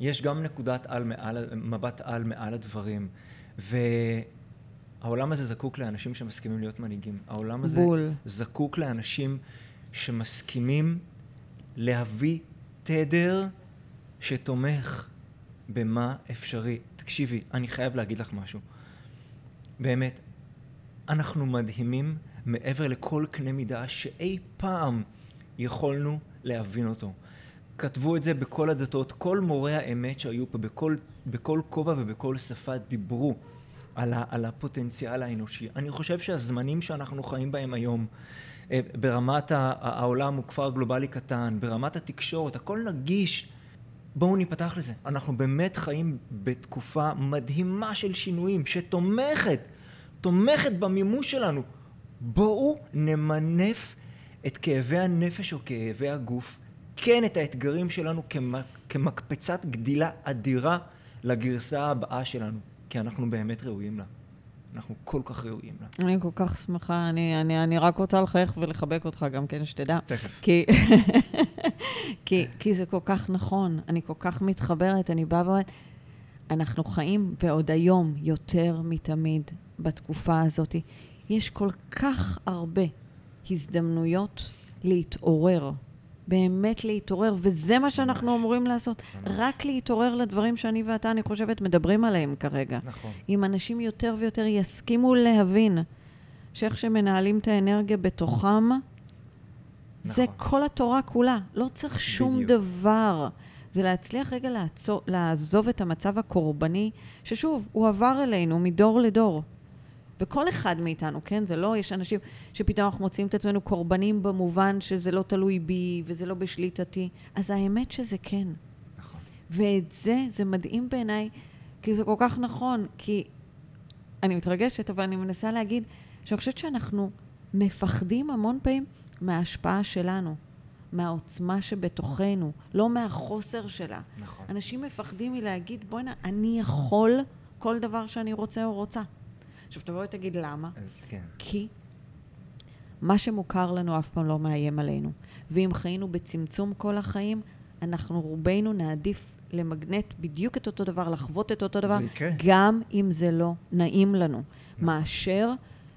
יש גם נקודת על מעל, מבט על מעל הדברים. והעולם הזה זקוק לאנשים שמסכימים להיות מנהיגים. העולם הזה בול. זקוק לאנשים שמסכימים להביא תדר שתומך במה אפשרי. תקשיבי, אני חייב להגיד לך משהו. באמת, אנחנו מדהימים מעבר לכל קנה מידה שאי פעם יכולנו להבין אותו. כתבו את זה בכל הדתות, כל מורי האמת שהיו פה, בכל, בכל כובע ובכל שפה דיברו על, ה, על הפוטנציאל האנושי. אני חושב שהזמנים שאנחנו חיים בהם היום, אה, ברמת העולם הוא כפר גלובלי קטן, ברמת התקשורת, הכל נגיש. בואו ניפתח לזה. אנחנו באמת חיים בתקופה מדהימה של שינויים, שתומכת, תומכת במימוש שלנו. בואו נמנף את כאבי הנפש או כאבי הגוף, כן את האתגרים שלנו כמק, כמקפצת גדילה אדירה לגרסה הבאה שלנו, כי אנחנו באמת ראויים לה. אנחנו כל כך ראויים לה. אני כל כך שמחה, אני, אני, אני רק רוצה לחייך ולחבק אותך גם כן, שתדע. תכף. כי, כי, כי זה כל כך נכון, אני כל כך מתחברת, אני באה ואומרת, אנחנו חיים, ועוד היום, יותר מתמיד, בתקופה הזאת, יש כל כך הרבה הזדמנויות להתעורר. באמת להתעורר, וזה מה שאנחנו ממש. אמורים לעשות. ממש. רק להתעורר לדברים שאני ואתה, אני חושבת, מדברים עליהם כרגע. נכון. אם אנשים יותר ויותר יסכימו להבין שאיך שמנהלים את האנרגיה בתוכם, זה נכון. כל התורה כולה. לא צריך שום בדיוק. דבר. זה להצליח רגע לעצור, לעזוב את המצב הקורבני, ששוב, הוא עבר אלינו מדור לדור. וכל אחד מאיתנו, כן? זה לא, יש אנשים שפתאום אנחנו מוצאים את עצמנו קורבנים במובן שזה לא תלוי בי וזה לא בשליטתי. אז האמת שזה כן. נכון. ואת זה, זה מדהים בעיניי, כי זה כל כך נכון, כי אני מתרגשת, אבל אני מנסה להגיד שאני חושבת שאנחנו מפחדים המון פעמים מההשפעה שלנו, מהעוצמה שבתוכנו, לא מהחוסר שלה. נכון. אנשים מפחדים מלהגיד, בוא'נה, אני יכול כל דבר שאני רוצה או רוצה. עכשיו, תבוא ותגיד למה. כן. כי מה שמוכר לנו אף פעם לא מאיים עלינו. ואם חיינו בצמצום כל החיים, אנחנו רובנו נעדיף למגנט בדיוק את אותו דבר, לחוות את אותו דבר, יקרה. גם אם זה לא נעים לנו, מאשר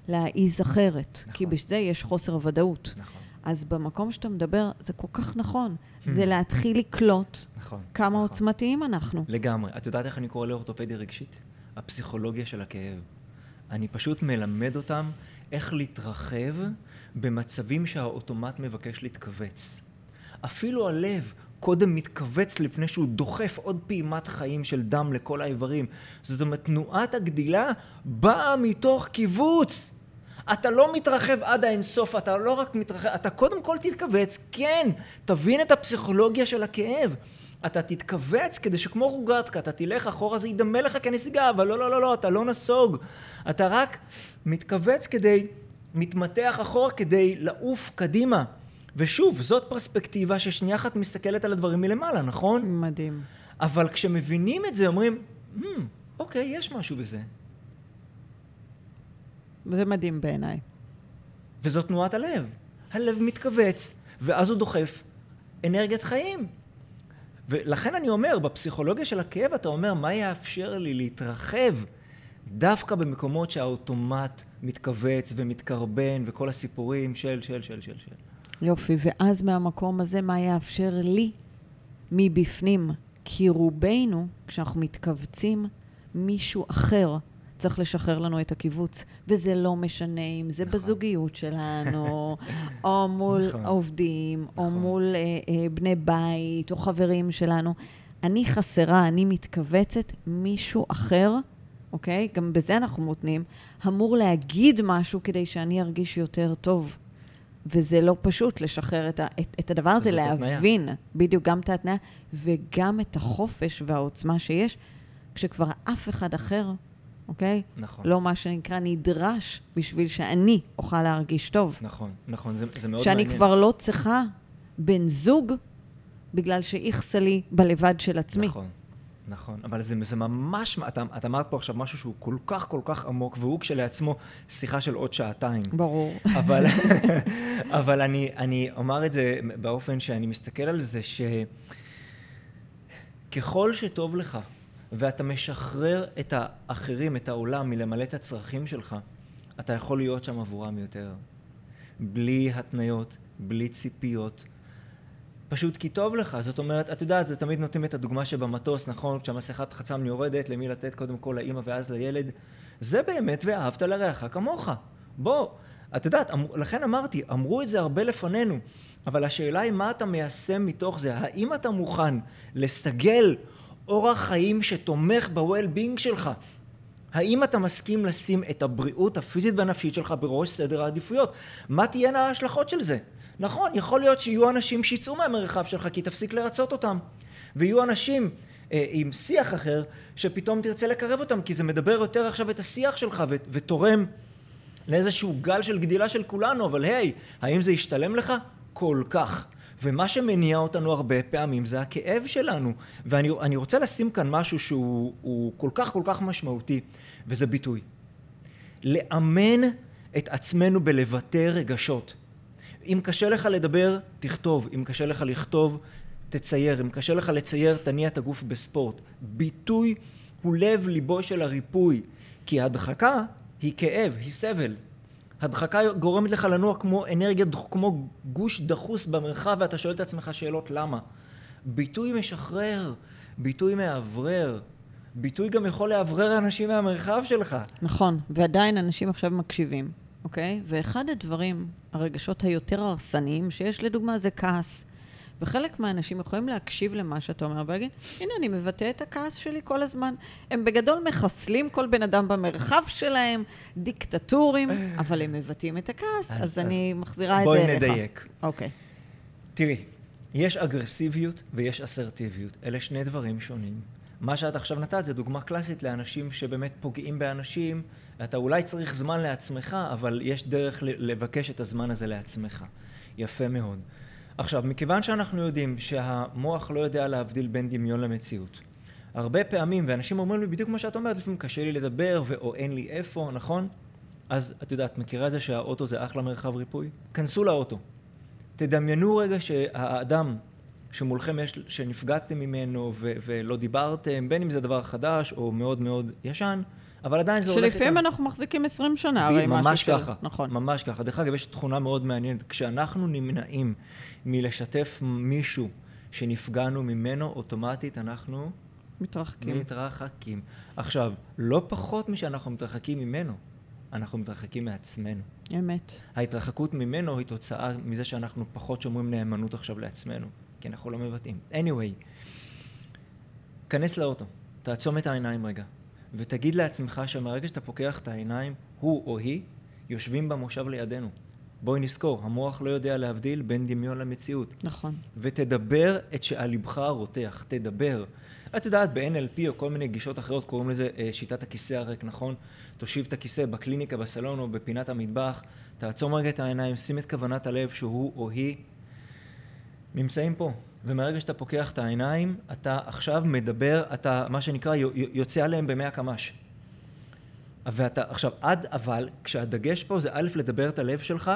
להעיז אחרת. כי נכון. בזה יש חוסר ודאות. נכון. אז במקום שאתה מדבר, זה כל כך נכון. זה להתחיל לקלוט נכון. כמה נכון. עוצמתיים אנחנו. לגמרי. את יודעת איך אני קורא לאורתופדיה רגשית? הפסיכולוגיה של הכאב. אני פשוט מלמד אותם איך להתרחב במצבים שהאוטומט מבקש להתכווץ. אפילו הלב קודם מתכווץ לפני שהוא דוחף עוד פעימת חיים של דם לכל האיברים. זאת אומרת, תנועת הגדילה באה מתוך קיבוץ. אתה לא מתרחב עד האינסוף, אתה לא רק מתרחב, אתה קודם כל תתכווץ, כן, תבין את הפסיכולוגיה של הכאב. אתה תתכווץ כדי שכמו רוגטקה, אתה תלך אחורה, זה ידמה לך כנסיגה, אבל לא, לא, לא, לא, אתה לא נסוג. אתה רק מתכווץ כדי, מתמתח אחורה כדי לעוף קדימה. ושוב, זאת פרספקטיבה ששנייה אחת מסתכלת על הדברים מלמעלה, נכון? מדהים. אבל כשמבינים את זה, אומרים, hmm, אוקיי, יש משהו בזה. זה מדהים בעיניי. וזו תנועת הלב. הלב מתכווץ, ואז הוא דוחף אנרגיית חיים. ולכן אני אומר, בפסיכולוגיה של הכאב אתה אומר, מה יאפשר לי להתרחב דווקא במקומות שהאוטומט מתכווץ ומתקרבן וכל הסיפורים של, של, של, של, של. יופי, ואז מהמקום הזה, מה יאפשר לי מבפנים? כי רובנו, כשאנחנו מתכווצים, מישהו אחר צריך לשחרר לנו את הקיבוץ. וזה לא משנה אם זה נכון. בזוגיות שלנו, או מול נכון. עובדים, נכון. או מול אה, אה, בני בית, או חברים שלנו. אני חסרה, אני מתכווצת, מישהו אחר, אוקיי? גם בזה אנחנו מותנים, אמור להגיד משהו כדי שאני ארגיש יותר טוב. וזה לא פשוט לשחרר את, ה, את, את הדבר הזה, להבין התניה. בדיוק גם את ההתניה וגם את החופש והעוצמה שיש, כשכבר אף אחד אחר, אוקיי? נכון. לא מה שנקרא נדרש בשביל שאני אוכל להרגיש טוב. נכון, נכון, זה, זה מאוד שאני מעניין. שאני כבר לא צריכה בן זוג בגלל שאיכסה לי בלבד של עצמי. נכון. נכון, אבל זה, זה ממש, אתה, את אמרת פה עכשיו משהו שהוא כל כך כל כך עמוק, והוא כשלעצמו שיחה של עוד שעתיים. ברור. אבל, אבל אני, אני אומר את זה באופן שאני מסתכל על זה, שככל שטוב לך, ואתה משחרר את האחרים, את העולם, מלמלא את הצרכים שלך, אתה יכול להיות שם עבורם יותר. בלי התניות, בלי ציפיות, פשוט כי טוב לך. זאת אומרת, את יודעת, זה תמיד נותנים את הדוגמה שבמטוס, נכון? כשהמסכת חצם יורדת, למי לתת קודם כל לאימא ואז לילד. זה באמת ואהבת לרעך כמוך. בוא, את יודעת, אמ, לכן אמרתי, אמרו את זה הרבה לפנינו, אבל השאלה היא מה אתה מיישם מתוך זה. האם אתה מוכן לסגל אורח חיים שתומך ב-well-being שלך? האם אתה מסכים לשים את הבריאות הפיזית והנפשית שלך בראש סדר העדיפויות? מה תהיינה ההשלכות של זה? נכון, יכול להיות שיהיו אנשים שיצאו מהמרחב שלך כי תפסיק לרצות אותם. ויהיו אנשים אה, עם שיח אחר שפתאום תרצה לקרב אותם כי זה מדבר יותר עכשיו את השיח שלך ו- ותורם לאיזשהו גל של גדילה של כולנו, אבל היי, האם זה ישתלם לך? כל כך. ומה שמניע אותנו הרבה פעמים זה הכאב שלנו. ואני רוצה לשים כאן משהו שהוא כל כך כל כך משמעותי, וזה ביטוי. לאמן את עצמנו בלבטא רגשות. אם קשה לך לדבר, תכתוב. אם קשה לך לכתוב, תצייר. אם קשה לך לצייר, תניע את הגוף בספורט. ביטוי הוא לב ליבו של הריפוי. כי הדחקה היא כאב, היא סבל. הדחקה גורמת לך לנוע כמו אנרגיה, כמו גוש דחוס במרחב, ואתה שואל את עצמך שאלות למה. ביטוי משחרר, ביטוי מאוורר. ביטוי גם יכול לאוורר אנשים מהמרחב שלך. נכון, ועדיין אנשים עכשיו מקשיבים. אוקיי? ואחד הדברים, הרגשות היותר הרסניים שיש, לדוגמה, זה כעס. וחלק מהאנשים יכולים להקשיב למה שאתה אומר ולהגיד, הנה, אני מבטא את הכעס שלי כל הזמן. הם בגדול מחסלים כל בן אדם במרחב שלהם, דיקטטורים, אבל הם מבטאים את הכעס, אז, אז, אז אני מחזירה את זה אליך. בואי נדייק. אוקיי. תראי, יש אגרסיביות ויש אסרטיביות. אלה שני דברים שונים. מה שאת עכשיו נתת זה דוגמה קלאסית לאנשים שבאמת פוגעים באנשים. אתה אולי צריך זמן לעצמך, אבל יש דרך לבקש את הזמן הזה לעצמך. יפה מאוד. עכשיו, מכיוון שאנחנו יודעים שהמוח לא יודע להבדיל בין דמיון למציאות, הרבה פעמים, ואנשים אומרים לי בדיוק כמו שאת אומרת, לפעמים קשה לי לדבר, או אין לי איפה, נכון? אז את יודעת, מכירה את זה שהאוטו זה אחלה מרחב ריפוי? כנסו לאוטו. תדמיינו רגע שהאדם שמולכם יש, שנפגעתם ממנו ו- ולא דיברתם, בין אם זה דבר חדש או מאוד מאוד ישן, אבל עדיין זה הולך... שלפעמים אנחנו מחזיקים 20 שנה, הרי משהו ממש ככה, נכון. ממש ככה. דרך אגב, יש תכונה מאוד מעניינת. כשאנחנו נמנעים מלשתף מישהו שנפגענו ממנו, אוטומטית אנחנו... מתרחקים. מתרחקים. עכשיו, לא פחות משאנחנו מתרחקים ממנו, אנחנו מתרחקים מעצמנו. אמת. ההתרחקות ממנו היא תוצאה מזה שאנחנו פחות שומרים נאמנות עכשיו לעצמנו. כי אנחנו לא מבטאים. anyway, כנס לאוטו, תעצום את העיניים רגע, ותגיד לעצמך שמהרגע שאתה פוקח את העיניים, הוא או היא יושבים במושב לידינו. בואי נזכור, המוח לא יודע להבדיל בין דמיון למציאות. נכון. ותדבר את שעל לבך הרותח, תדבר. את יודעת, ב-NLP או כל מיני גישות אחרות קוראים לזה אה, שיטת הכיסא הריק, נכון? תושיב את הכיסא בקליניקה, בסלון או בפינת המטבח, תעצום רגע את העיניים, שים את כוונת הלב שהוא או היא נמצאים פה. ומרגע שאתה פוקח את העיניים, אתה עכשיו מדבר, אתה מה שנקרא יוצא עליהם במאה קמ"ש. ואתה, עכשיו, עד אבל, כשהדגש פה זה א', לדבר את הלב שלך,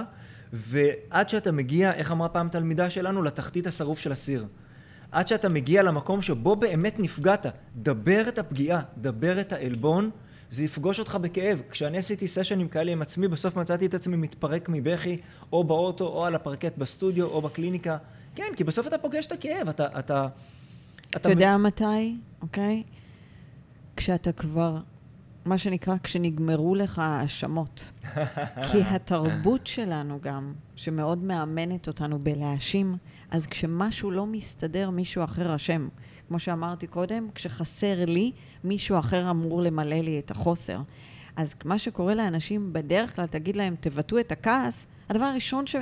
ועד שאתה מגיע, איך אמרה פעם תלמידה שלנו? לתחתית השרוף של הסיר. עד שאתה מגיע למקום שבו באמת נפגעת, דבר את הפגיעה, דבר את העלבון, זה יפגוש אותך בכאב. כשאני עשיתי סשנים כאלה עם עצמי, בסוף מצאתי את עצמי מתפרק מבכי, או באוטו, או על הפרקט בסטודיו, או בקליניקה. כן, כי בסוף אתה פוגש את הכאב, אתה... אתה, אתה יודע מ... מתי, אוקיי? כשאתה כבר מה שנקרא, כשנגמרו לך ההאשמות. כי התרבות שלנו גם, שמאוד מאמנת אותנו בלהאשים, אז כשמשהו לא מסתדר, מישהו אחר אשם. כמו שאמרתי קודם, כשחסר לי, מישהו אחר אמור למלא לי את החוסר. אז מה שקורה לאנשים, בדרך כלל תגיד להם, תבטאו את הכעס, הדבר הראשון ש...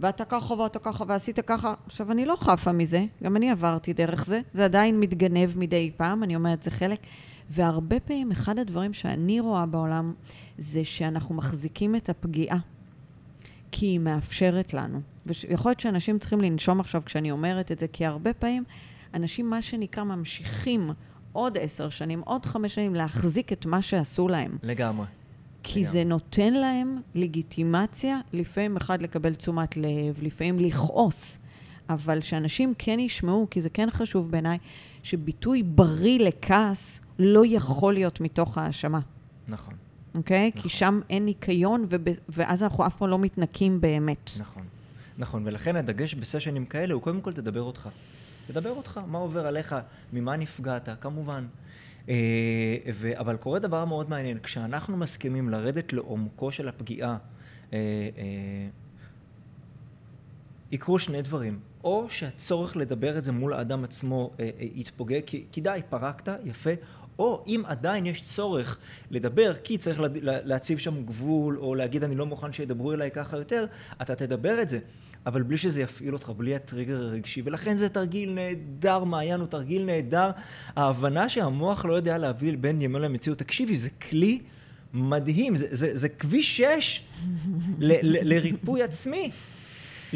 ואתה ככה ואתה ככה ועשית ככה. עכשיו, אני לא חפה מזה, גם אני עברתי דרך זה, זה עדיין מתגנב מדי פעם, אני אומרת, זה חלק. והרבה פעמים אחד הדברים שאני רואה בעולם זה שאנחנו מחזיקים את הפגיעה, כי היא מאפשרת לנו. ויכול להיות שאנשים צריכים לנשום עכשיו כשאני אומרת את זה, כי הרבה פעמים אנשים, מה שנקרא, ממשיכים עוד עשר שנים, עוד חמש שנים, להחזיק את מה שעשו להם. לגמרי. כי. זה נותן להם לגיטימציה, לפעמים אחד לקבל תשומת לב, לפעמים לכעוס. אבל שאנשים כן ישמעו, כי זה כן חשוב בעיניי, שביטוי בריא לכעס לא יכול להיות מתוך האשמה. נכון. אוקיי? Okay? נכון. כי שם אין ניקיון, וב... ואז אנחנו אף פעם לא מתנקים באמת. נכון. נכון, ולכן הדגש בסשנים כאלה הוא קודם כל תדבר אותך. תדבר אותך, מה עובר עליך, ממה נפגעת, כמובן. אה, ו... אבל קורה דבר מאוד מעניין, כשאנחנו מסכימים לרדת לעומקו של הפגיעה, אה, אה, יקרו שני דברים. או שהצורך לדבר את זה מול האדם עצמו אה, יתפוגג, כי, כי די, פרקת, יפה, או אם עדיין יש צורך לדבר, כי צריך להציב שם גבול, או להגיד אני לא מוכן שידברו אליי ככה יותר, אתה תדבר את זה, אבל בלי שזה יפעיל אותך, בלי הטריגר הרגשי, ולכן זה תרגיל נהדר, מעיין הוא תרגיל נהדר. ההבנה שהמוח לא יודע להביא בין ימין למציאות, תקשיבי, זה כלי מדהים, זה, זה, זה כביש 6 ל, ל, לריפוי עצמי.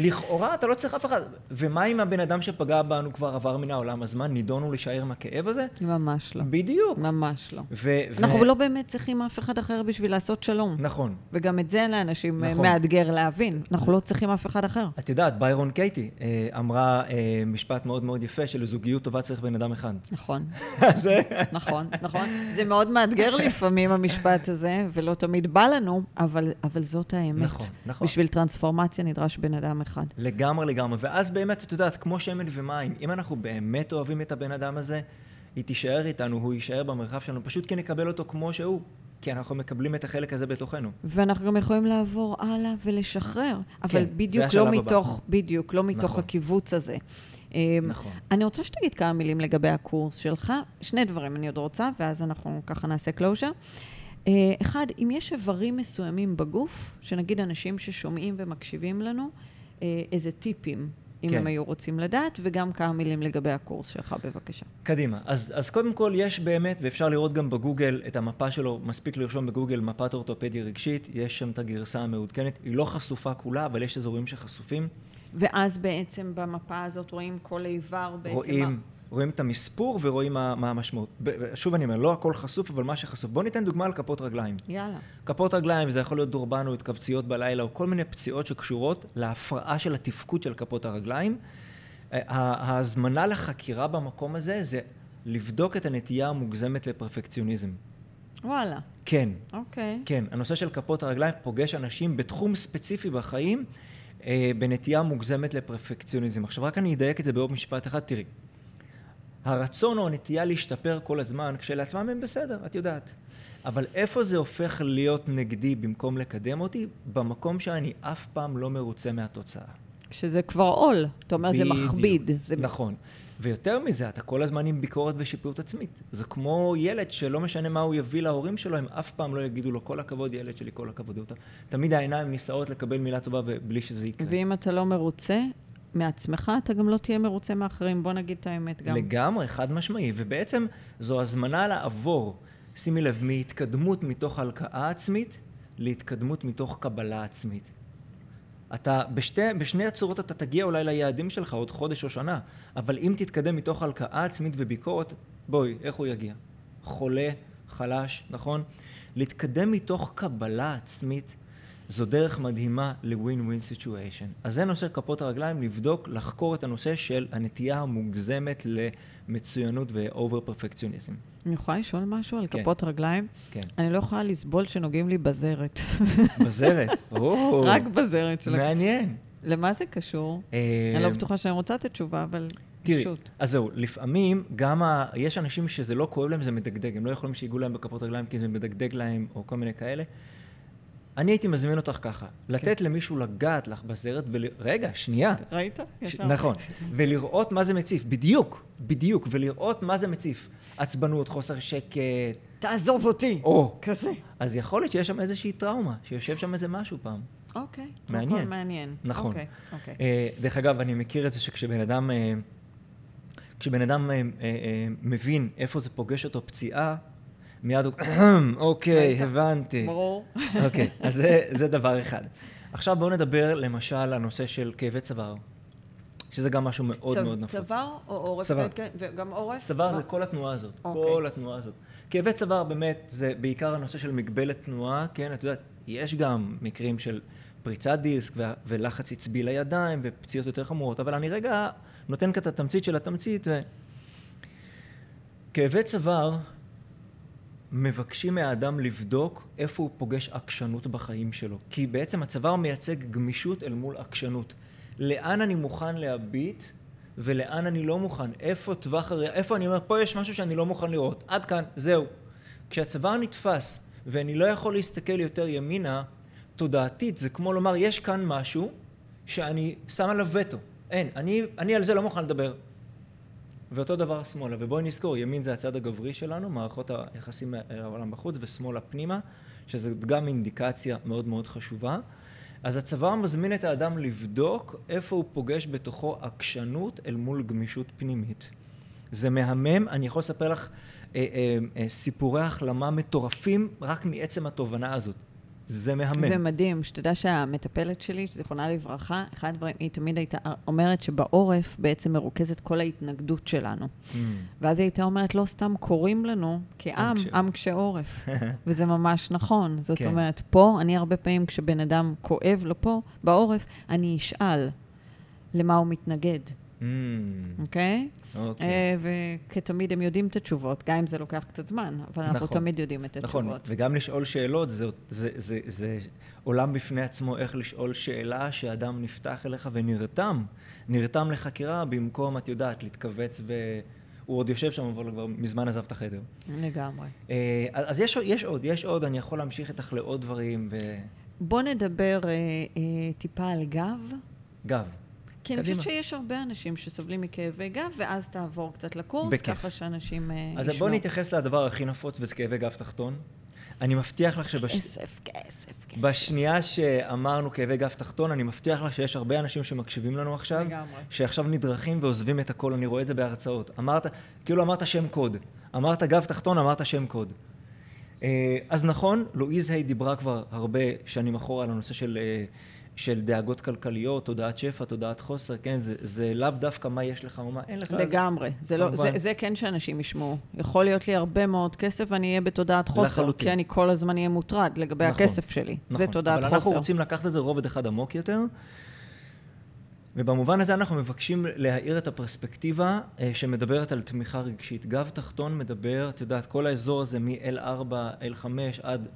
לכאורה אתה לא צריך אף אחד. ומה אם הבן אדם שפגע בנו כבר עבר מן העולם, אז מה, נידונו להישאר עם הכאב הזה? ממש לא. בדיוק. ממש לא. ו- אנחנו ו- לא באמת צריכים אף אחד אחר בשביל לעשות שלום. נכון. וגם את זה לאנשים נכון. מאתגר להבין. אנחנו לא צריכים אף אחד אחר. את יודעת, ביירון קייטי אה, אמרה אה, משפט מאוד מאוד יפה, שלזוגיות טובה צריך בן אדם אחד. נכון. נכון, נכון. זה מאוד מאתגר לפעמים, המשפט הזה, ולא תמיד בא לנו, אבל, אבל זאת האמת. נכון, נכון. בשביל טרנספורמציה נדרש בן אדם אחד. לגמרי, לגמרי. ואז באמת, את יודעת, כמו שמן ומים, אם אנחנו באמת אוהבים את הבן אדם הזה, היא תישאר איתנו, הוא יישאר במרחב שלנו, פשוט כי נקבל אותו כמו שהוא. כי אנחנו מקבלים את החלק הזה בתוכנו. ואנחנו גם יכולים לעבור הלאה ולשחרר. אבל כן, בדיוק לא מתוך, הבא. בדיוק, לא מתוך נכון. הכיווץ הזה. אמ, נכון. אני רוצה שתגיד כמה מילים לגבי הקורס שלך. שני דברים אני עוד רוצה, ואז אנחנו ככה נעשה closure. אה, אחד, אם יש איברים מסוימים בגוף, שנגיד אנשים ששומעים ומקשיבים לנו, איזה טיפים, אם כן. הם היו רוצים לדעת, וגם כמה מילים לגבי הקורס שלך, בבקשה. קדימה. אז, אז קודם כל, יש באמת, ואפשר לראות גם בגוגל את המפה שלו, מספיק לרשום בגוגל מפת אורתופדיה רגשית, יש שם את הגרסה המעודכנת, היא לא חשופה כולה, אבל יש אזורים שחשופים. ואז בעצם במפה הזאת רואים כל איבר בעצם... רואים. רואים את המספור ורואים מה, מה המשמעות. שוב אני אומר, לא הכל חשוף, אבל מה שחשוף. בואו ניתן דוגמה על כפות רגליים. יאללה. כפות רגליים זה יכול להיות דורבנו, התכווציות בלילה, או כל מיני פציעות שקשורות להפרעה של התפקוד של כפות הרגליים. ההזמנה לחקירה במקום הזה זה לבדוק את הנטייה המוגזמת לפרפקציוניזם. וואלה. כן. אוקיי. כן, הנושא של כפות הרגליים פוגש אנשים בתחום ספציפי בחיים, אה, בנטייה מוגזמת לפרפקציוניזם. עכשיו רק אני אדייק את זה בעוד משפט אחד, תראי. הרצון או הנטייה להשתפר כל הזמן, כשלעצמם הם בסדר, את יודעת. אבל איפה זה הופך להיות נגדי במקום לקדם אותי? במקום שאני אף פעם לא מרוצה מהתוצאה. שזה כבר עול. אתה אומר, זה. מכביד. זה... נכון. ויותר מזה, אתה כל הזמן עם ביקורת ושיפוט עצמית. זה כמו ילד שלא משנה מה הוא יביא להורים שלו, הם אף פעם לא יגידו לו, כל הכבוד ילד שלי, כל הכבוד אותה. תמיד העיניים נישאות לקבל מילה טובה ובלי שזה יקרה. ואם אתה לא מרוצה מעצמך, אתה גם לא תהיה מרוצה מאחרים. בוא נגיד את האמת גם. לגמרי, חד משמעי. ובעצם זו הזמנה לעבור, שימי לב, מהתקדמות מתוך הלקאה עצמית להתקדמות מתוך קבלה עצמית. אתה, בשתי, בשני הצורות אתה תגיע אולי ליעדים שלך עוד חודש או שנה, אבל אם תתקדם מתוך הלקאה עצמית וביקורת, בואי, איך הוא יגיע? חולה, חלש, נכון? להתקדם מתוך קבלה עצמית זו דרך מדהימה ל-win-win situation. אז זה נושא כפות הרגליים, לבדוק, לחקור את הנושא של הנטייה המוגזמת למצוינות ו-over perfectionism. אני יכולה לשאול משהו על כן. כפות רגליים? כן. אני לא יכולה לסבול שנוגעים לי בזרת. בזרת, או, רק בזרת של... מעניין. למה זה קשור? אה, אני לא בטוחה שאני רוצה את התשובה, אבל תראי, פשוט. אז זהו, לפעמים גם ה... יש אנשים שזה לא כואב להם, זה מדגדג, הם לא יכולים שיגעו להם בכפות רגליים כי זה מדגדג להם, או כל מיני כאלה. אני הייתי מזמין אותך ככה, לתת למישהו לגעת לך בזרת ול... רגע, שנייה. ראית? ש... נכון. ולראות מה זה מציף, בדיוק, בדיוק, ולראות מה זה מציף. עצבנות, חוסר שקט, תעזוב אותי. או. כזה. אז יכול להיות שיש שם איזושהי טראומה, שיושב שם איזה משהו פעם. אוקיי. מעניין. הכל מעניין. נכון. אוקיי, אוקיי. אה, דרך אגב, אני מכיר את זה שכשבן אדם, אה, כשבן אדם אה, אה, אה, מבין איפה זה פוגש אותו פציעה, מיד הוא, אוקיי, בטח. הבנתי. ברור. אוקיי, אז זה, זה דבר אחד. עכשיו בואו נדבר למשל על הנושא של כאבי צוואר, שזה גם משהו מאוד צו- מאוד נפוץ. צוואר או עורף? צוואר. וגם עורף? צוואר? זה כל התנועה הזאת, אוקיי. כל התנועה הזאת. כאבי צוואר באמת זה בעיקר הנושא של מגבלת תנועה, כן, את יודעת, יש גם מקרים של פריצת דיסק ו- ולחץ עצבי לידיים ופציעות יותר חמורות, אבל אני רגע נותן כאן את התמצית של התמצית. ו... כאבי צוואר מבקשים מהאדם לבדוק איפה הוא פוגש עקשנות בחיים שלו, כי בעצם הצוואר מייצג גמישות אל מול עקשנות. לאן אני מוכן להביט ולאן אני לא מוכן, איפה טווח הראייה, איפה אני אומר, פה יש משהו שאני לא מוכן לראות, עד כאן, זהו. כשהצוואר נתפס ואני לא יכול להסתכל יותר ימינה, תודעתית זה כמו לומר, יש כאן משהו שאני שם עליו וטו. אין, אני, אני על זה לא מוכן לדבר. ואותו דבר שמאלה, ובואי נזכור, ימין זה הצד הגברי שלנו, מערכות היחסים מהעולם בחוץ, ושמאלה פנימה, שזה גם אינדיקציה מאוד מאוד חשובה. אז הצבא מזמין את האדם לבדוק איפה הוא פוגש בתוכו עקשנות אל מול גמישות פנימית. זה מהמם, אני יכול לספר לך אה, אה, אה, סיפורי החלמה מטורפים רק מעצם התובנה הזאת. זה מהמם. זה מדהים, שתדע שהמטפלת שלי, זיכרונה לברכה, אחד הדברים, היא תמיד הייתה אומרת שבעורף בעצם מרוכזת כל ההתנגדות שלנו. Mm. ואז היא הייתה אומרת, לא סתם קוראים לנו כעם. עם קשה עורף. וזה ממש נכון. זאת כן. אומרת, פה, אני הרבה פעמים, כשבן אדם כואב לו פה, בעורף, אני אשאל למה הוא מתנגד, Mm, אוקיי? אוקיי. אה, וכתמיד הם יודעים את התשובות, גם אם זה לוקח קצת זמן, אבל אנחנו נכון. תמיד יודעים את נכון, התשובות. וגם לשאול שאלות, זה, זה, זה, זה עולם בפני עצמו, איך לשאול שאלה שאדם נפתח אליך ונרתם, נרתם לחקירה במקום, את יודעת, להתכווץ ו... הוא עוד יושב שם, אבל כבר מזמן עזב את החדר. לגמרי. אה, אז יש, יש עוד, יש עוד, אני יכול להמשיך איתך לעוד דברים, בוא נדבר אה, אה, טיפה על גב. וגב, כי אני קדימה. חושבת שיש הרבה אנשים שסובלים מכאבי גב, ואז תעבור קצת לקורס, בכיף. ככה שאנשים אה, אז בואו נתייחס לדבר הכי נפוץ, וזה כאבי גב תחתון. אני מבטיח לך שבש... כסף, כסף, כסף. בשנייה שאמרנו כאבי גב תחתון, אני מבטיח לך שיש הרבה אנשים שמקשיבים לנו עכשיו, לגמרי. שעכשיו נדרכים ועוזבים את הכל, אני רואה את זה בהרצאות. אמרת, כאילו אמרת שם קוד. אמרת גב תחתון, אמרת שם קוד. אה, אז נכון, לואיז היי דיברה כבר הרבה שנים אחורה על הנושא של, אה, של דאגות כלכליות, תודעת שפע, תודעת חוסר, כן, זה, זה לאו דווקא מה יש לך או מה אין לך. לגמרי. זה, לא, כמובן. זה, זה כן שאנשים ישמעו. יכול להיות לי הרבה מאוד כסף ואני אהיה בתודעת חוסר, לחלוטין. כי אני כל הזמן אהיה מוטרד לגבי נכון, הכסף שלי. זה נכון. תודעת אבל חוסר. אנחנו רוצים לקחת את זה רובד אחד עמוק יותר, ובמובן הזה אנחנו מבקשים להאיר את הפרספקטיבה אה, שמדברת על תמיכה רגשית. גב תחתון מדבר, את יודעת, כל האזור הזה מ-L4, L5 עד,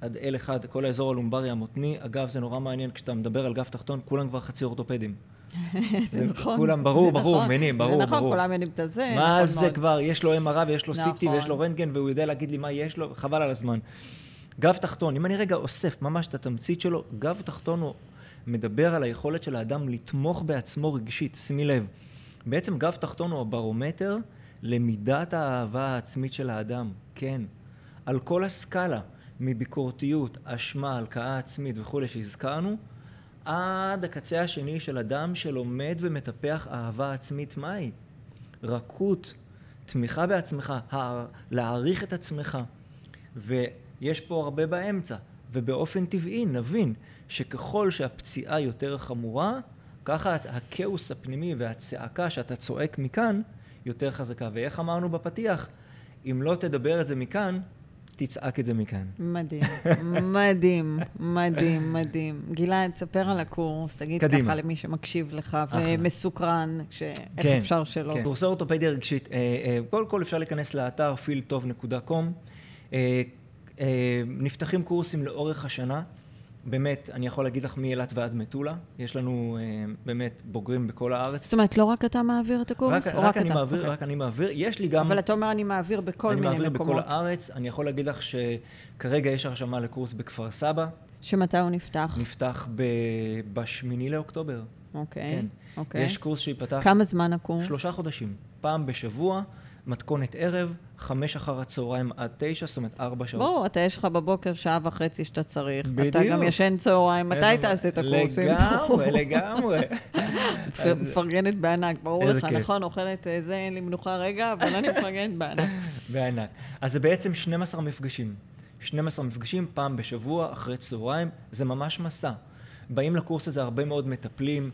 עד L1, כל האזור הלומברי המותני. אגב, זה נורא מעניין, כשאתה מדבר על גב תחתון, כולם כבר חצי אורתופדים. זה נכון. כולם, ברור, זה ברור, נכון. מבינים, ברור, זה נכון, ברור. כולם יודעים את הזה. מה נכון זה. כבר, יש לו MRI ויש לו CT נכון. ויש לו רנטגן והוא יודע להגיד לי מה יש לו, חבל על הזמן. גב תחתון, אם אני רגע אוסף ממש את התמצית שלו, גב תחתון הוא מדבר על היכולת של האדם לתמוך בעצמו רגשית. שימי לב, בעצם גב תחתון הוא הברומטר למידת האהבה העצמית של האדם. כן. על כל הסקאלה, מביקורתיות, אשמה, הלקאה עצמית וכולי שהזכרנו, עד הקצה השני של אדם שלומד ומטפח אהבה עצמית מהי? רכות, תמיכה בעצמך, להעריך את עצמך. ויש פה הרבה באמצע, ובאופן טבעי נבין שככל שהפציעה יותר חמורה, ככה הכאוס הפנימי והצעקה שאתה צועק מכאן יותר חזקה. ואיך אמרנו בפתיח? אם לא תדבר את זה מכאן, תצעק את זה מכאן. מדהים, מדהים, מדהים, מדהים. גלעד, ספר על הקורס, תגיד קדימה. ככה למי שמקשיב לך ומסוקרן, שאיך כן, אפשר שלא. כן, קורסי אורתופדיה רגשית, אה, אה, קודם כל אפשר להיכנס לאתר fieldtov.com. אה, נפתחים קורסים לאורך השנה. באמת, אני יכול להגיד לך מאילת ועד מטולה. יש לנו אה, באמת בוגרים בכל הארץ. זאת אומרת, לא רק אתה מעביר את הקורס? רק, רק, רק אני אתה? מעביר, okay. אוקיי. רק אני מעביר. יש לי גם... אבל אתה אומר, אני מעביר בכל מיני מקומות. אני מעביר בכל הארץ. אני יכול להגיד לך שכרגע יש הרשמה לקורס בכפר סבא. שמתי הוא נפתח? נפתח ב... בשמיני לאוקטובר. אוקיי, okay, כן. אוקיי. Okay. יש קורס שייפתח... כמה זמן הקורס? שלושה חודשים. פעם בשבוע. מתכונת ערב, חמש אחר הצהריים עד תשע, זאת אומרת ארבע שעות. ברור, אתה יש לך בבוקר שעה וחצי שאתה צריך. בדיוק. אתה גם ישן צהריים, מתי תעשה את הקורסים? לגמרי, לגמרי. מפרגנת בענק, ברור לך, נכון? אוכלת אה, זה, אין לי מנוחה רגע, אבל אני מפרגנת בענק. בענק. אז זה בעצם 12 מפגשים. 12 מפגשים, פעם בשבוע, אחרי צהריים, זה ממש מסע. באים לקורס הזה הרבה מאוד מטפלים,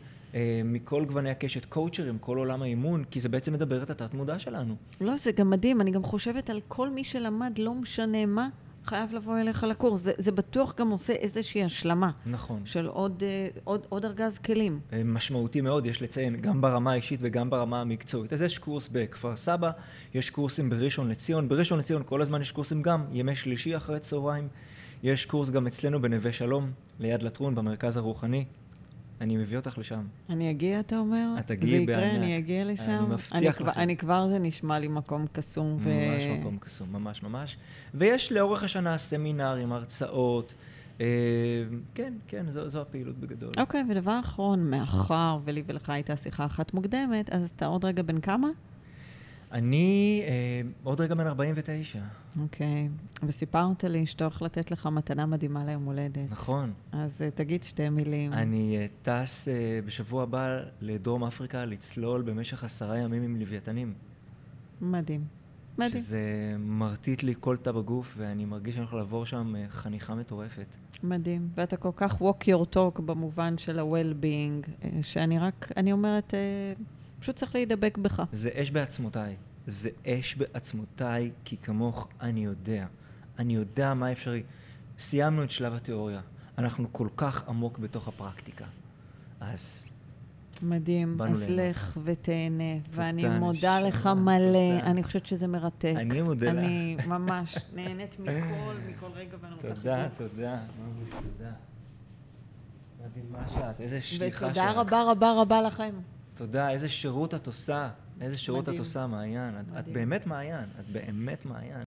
מכל גווני הקשת, קואוצ'רים, כל עולם האימון, כי זה בעצם מדבר את התת-מודע שלנו. לא, זה גם מדהים. אני גם חושבת על כל מי שלמד, לא משנה מה, חייב לבוא אליך לקורס. זה, זה בטוח גם עושה איזושהי השלמה. נכון. של עוד, אה, עוד, עוד ארגז כלים. אה, משמעותי מאוד, יש לציין, גם ברמה האישית וגם ברמה המקצועית. אז יש קורס בכפר סבא, יש קורסים בראשון לציון. בראשון לציון כל הזמן יש קורסים גם, ימי שלישי אחרי צהריים. יש קורס גם אצלנו בנווה שלום, ליד לטרון, במרכז הרוחני. אני מביא אותך לשם. אני אגיע, אתה אומר? את תגיעי בענק. זה יקרה, אני אגיע לשם? אני מבטיח לך. אני כבר, זה נשמע לי מקום קסום. ו... ממש מקום קסום, ממש ממש. ויש לאורך השנה סמינרים, הרצאות. אה, כן, כן, זו, זו הפעילות בגדול. אוקיי, okay, ודבר אחרון, מאחר ולי ולך הייתה שיחה אחת מוקדמת, אז אתה עוד רגע בן כמה? אני אה, עוד רגע בן 49. אוקיי, וסיפרת לי שאתה הולך לתת לך מתנה מדהימה ליום הולדת. נכון. אז אה, תגיד שתי מילים. אני אה, טס אה, בשבוע הבא לדרום אפריקה לצלול במשך עשרה ימים עם לוויתנים. מדהים. מדהים. שזה מרטיט לי כל תא בגוף, ואני מרגיש שאני יכול לעבור שם אה, חניכה מטורפת. מדהים. ואתה כל כך walk your talk במובן של ה-well-being, אה, שאני רק, אני אומרת... אה, פשוט צריך להידבק בך. זה אש בעצמותיי. זה אש בעצמותיי, כי כמוך אני יודע. אני יודע מה אפשרי. סיימנו את שלב התיאוריה. אנחנו כל כך עמוק בתוך הפרקטיקה. אז... מדהים. אז לך ותהנה. ואני מודה לך מלא. אני חושבת שזה מרתק. אני מודה לך. אני ממש נהנית מכל, מכל רגע, ואני רוצה תודה, תודה. תודה. מדהימה שאת, איזה שליחה שאת. ותודה רבה רבה רבה לכם. תודה, איזה שירות את עושה. איזה שירות מדהים. את עושה, מעיין. את, את באמת מעיין. את באמת מעיין.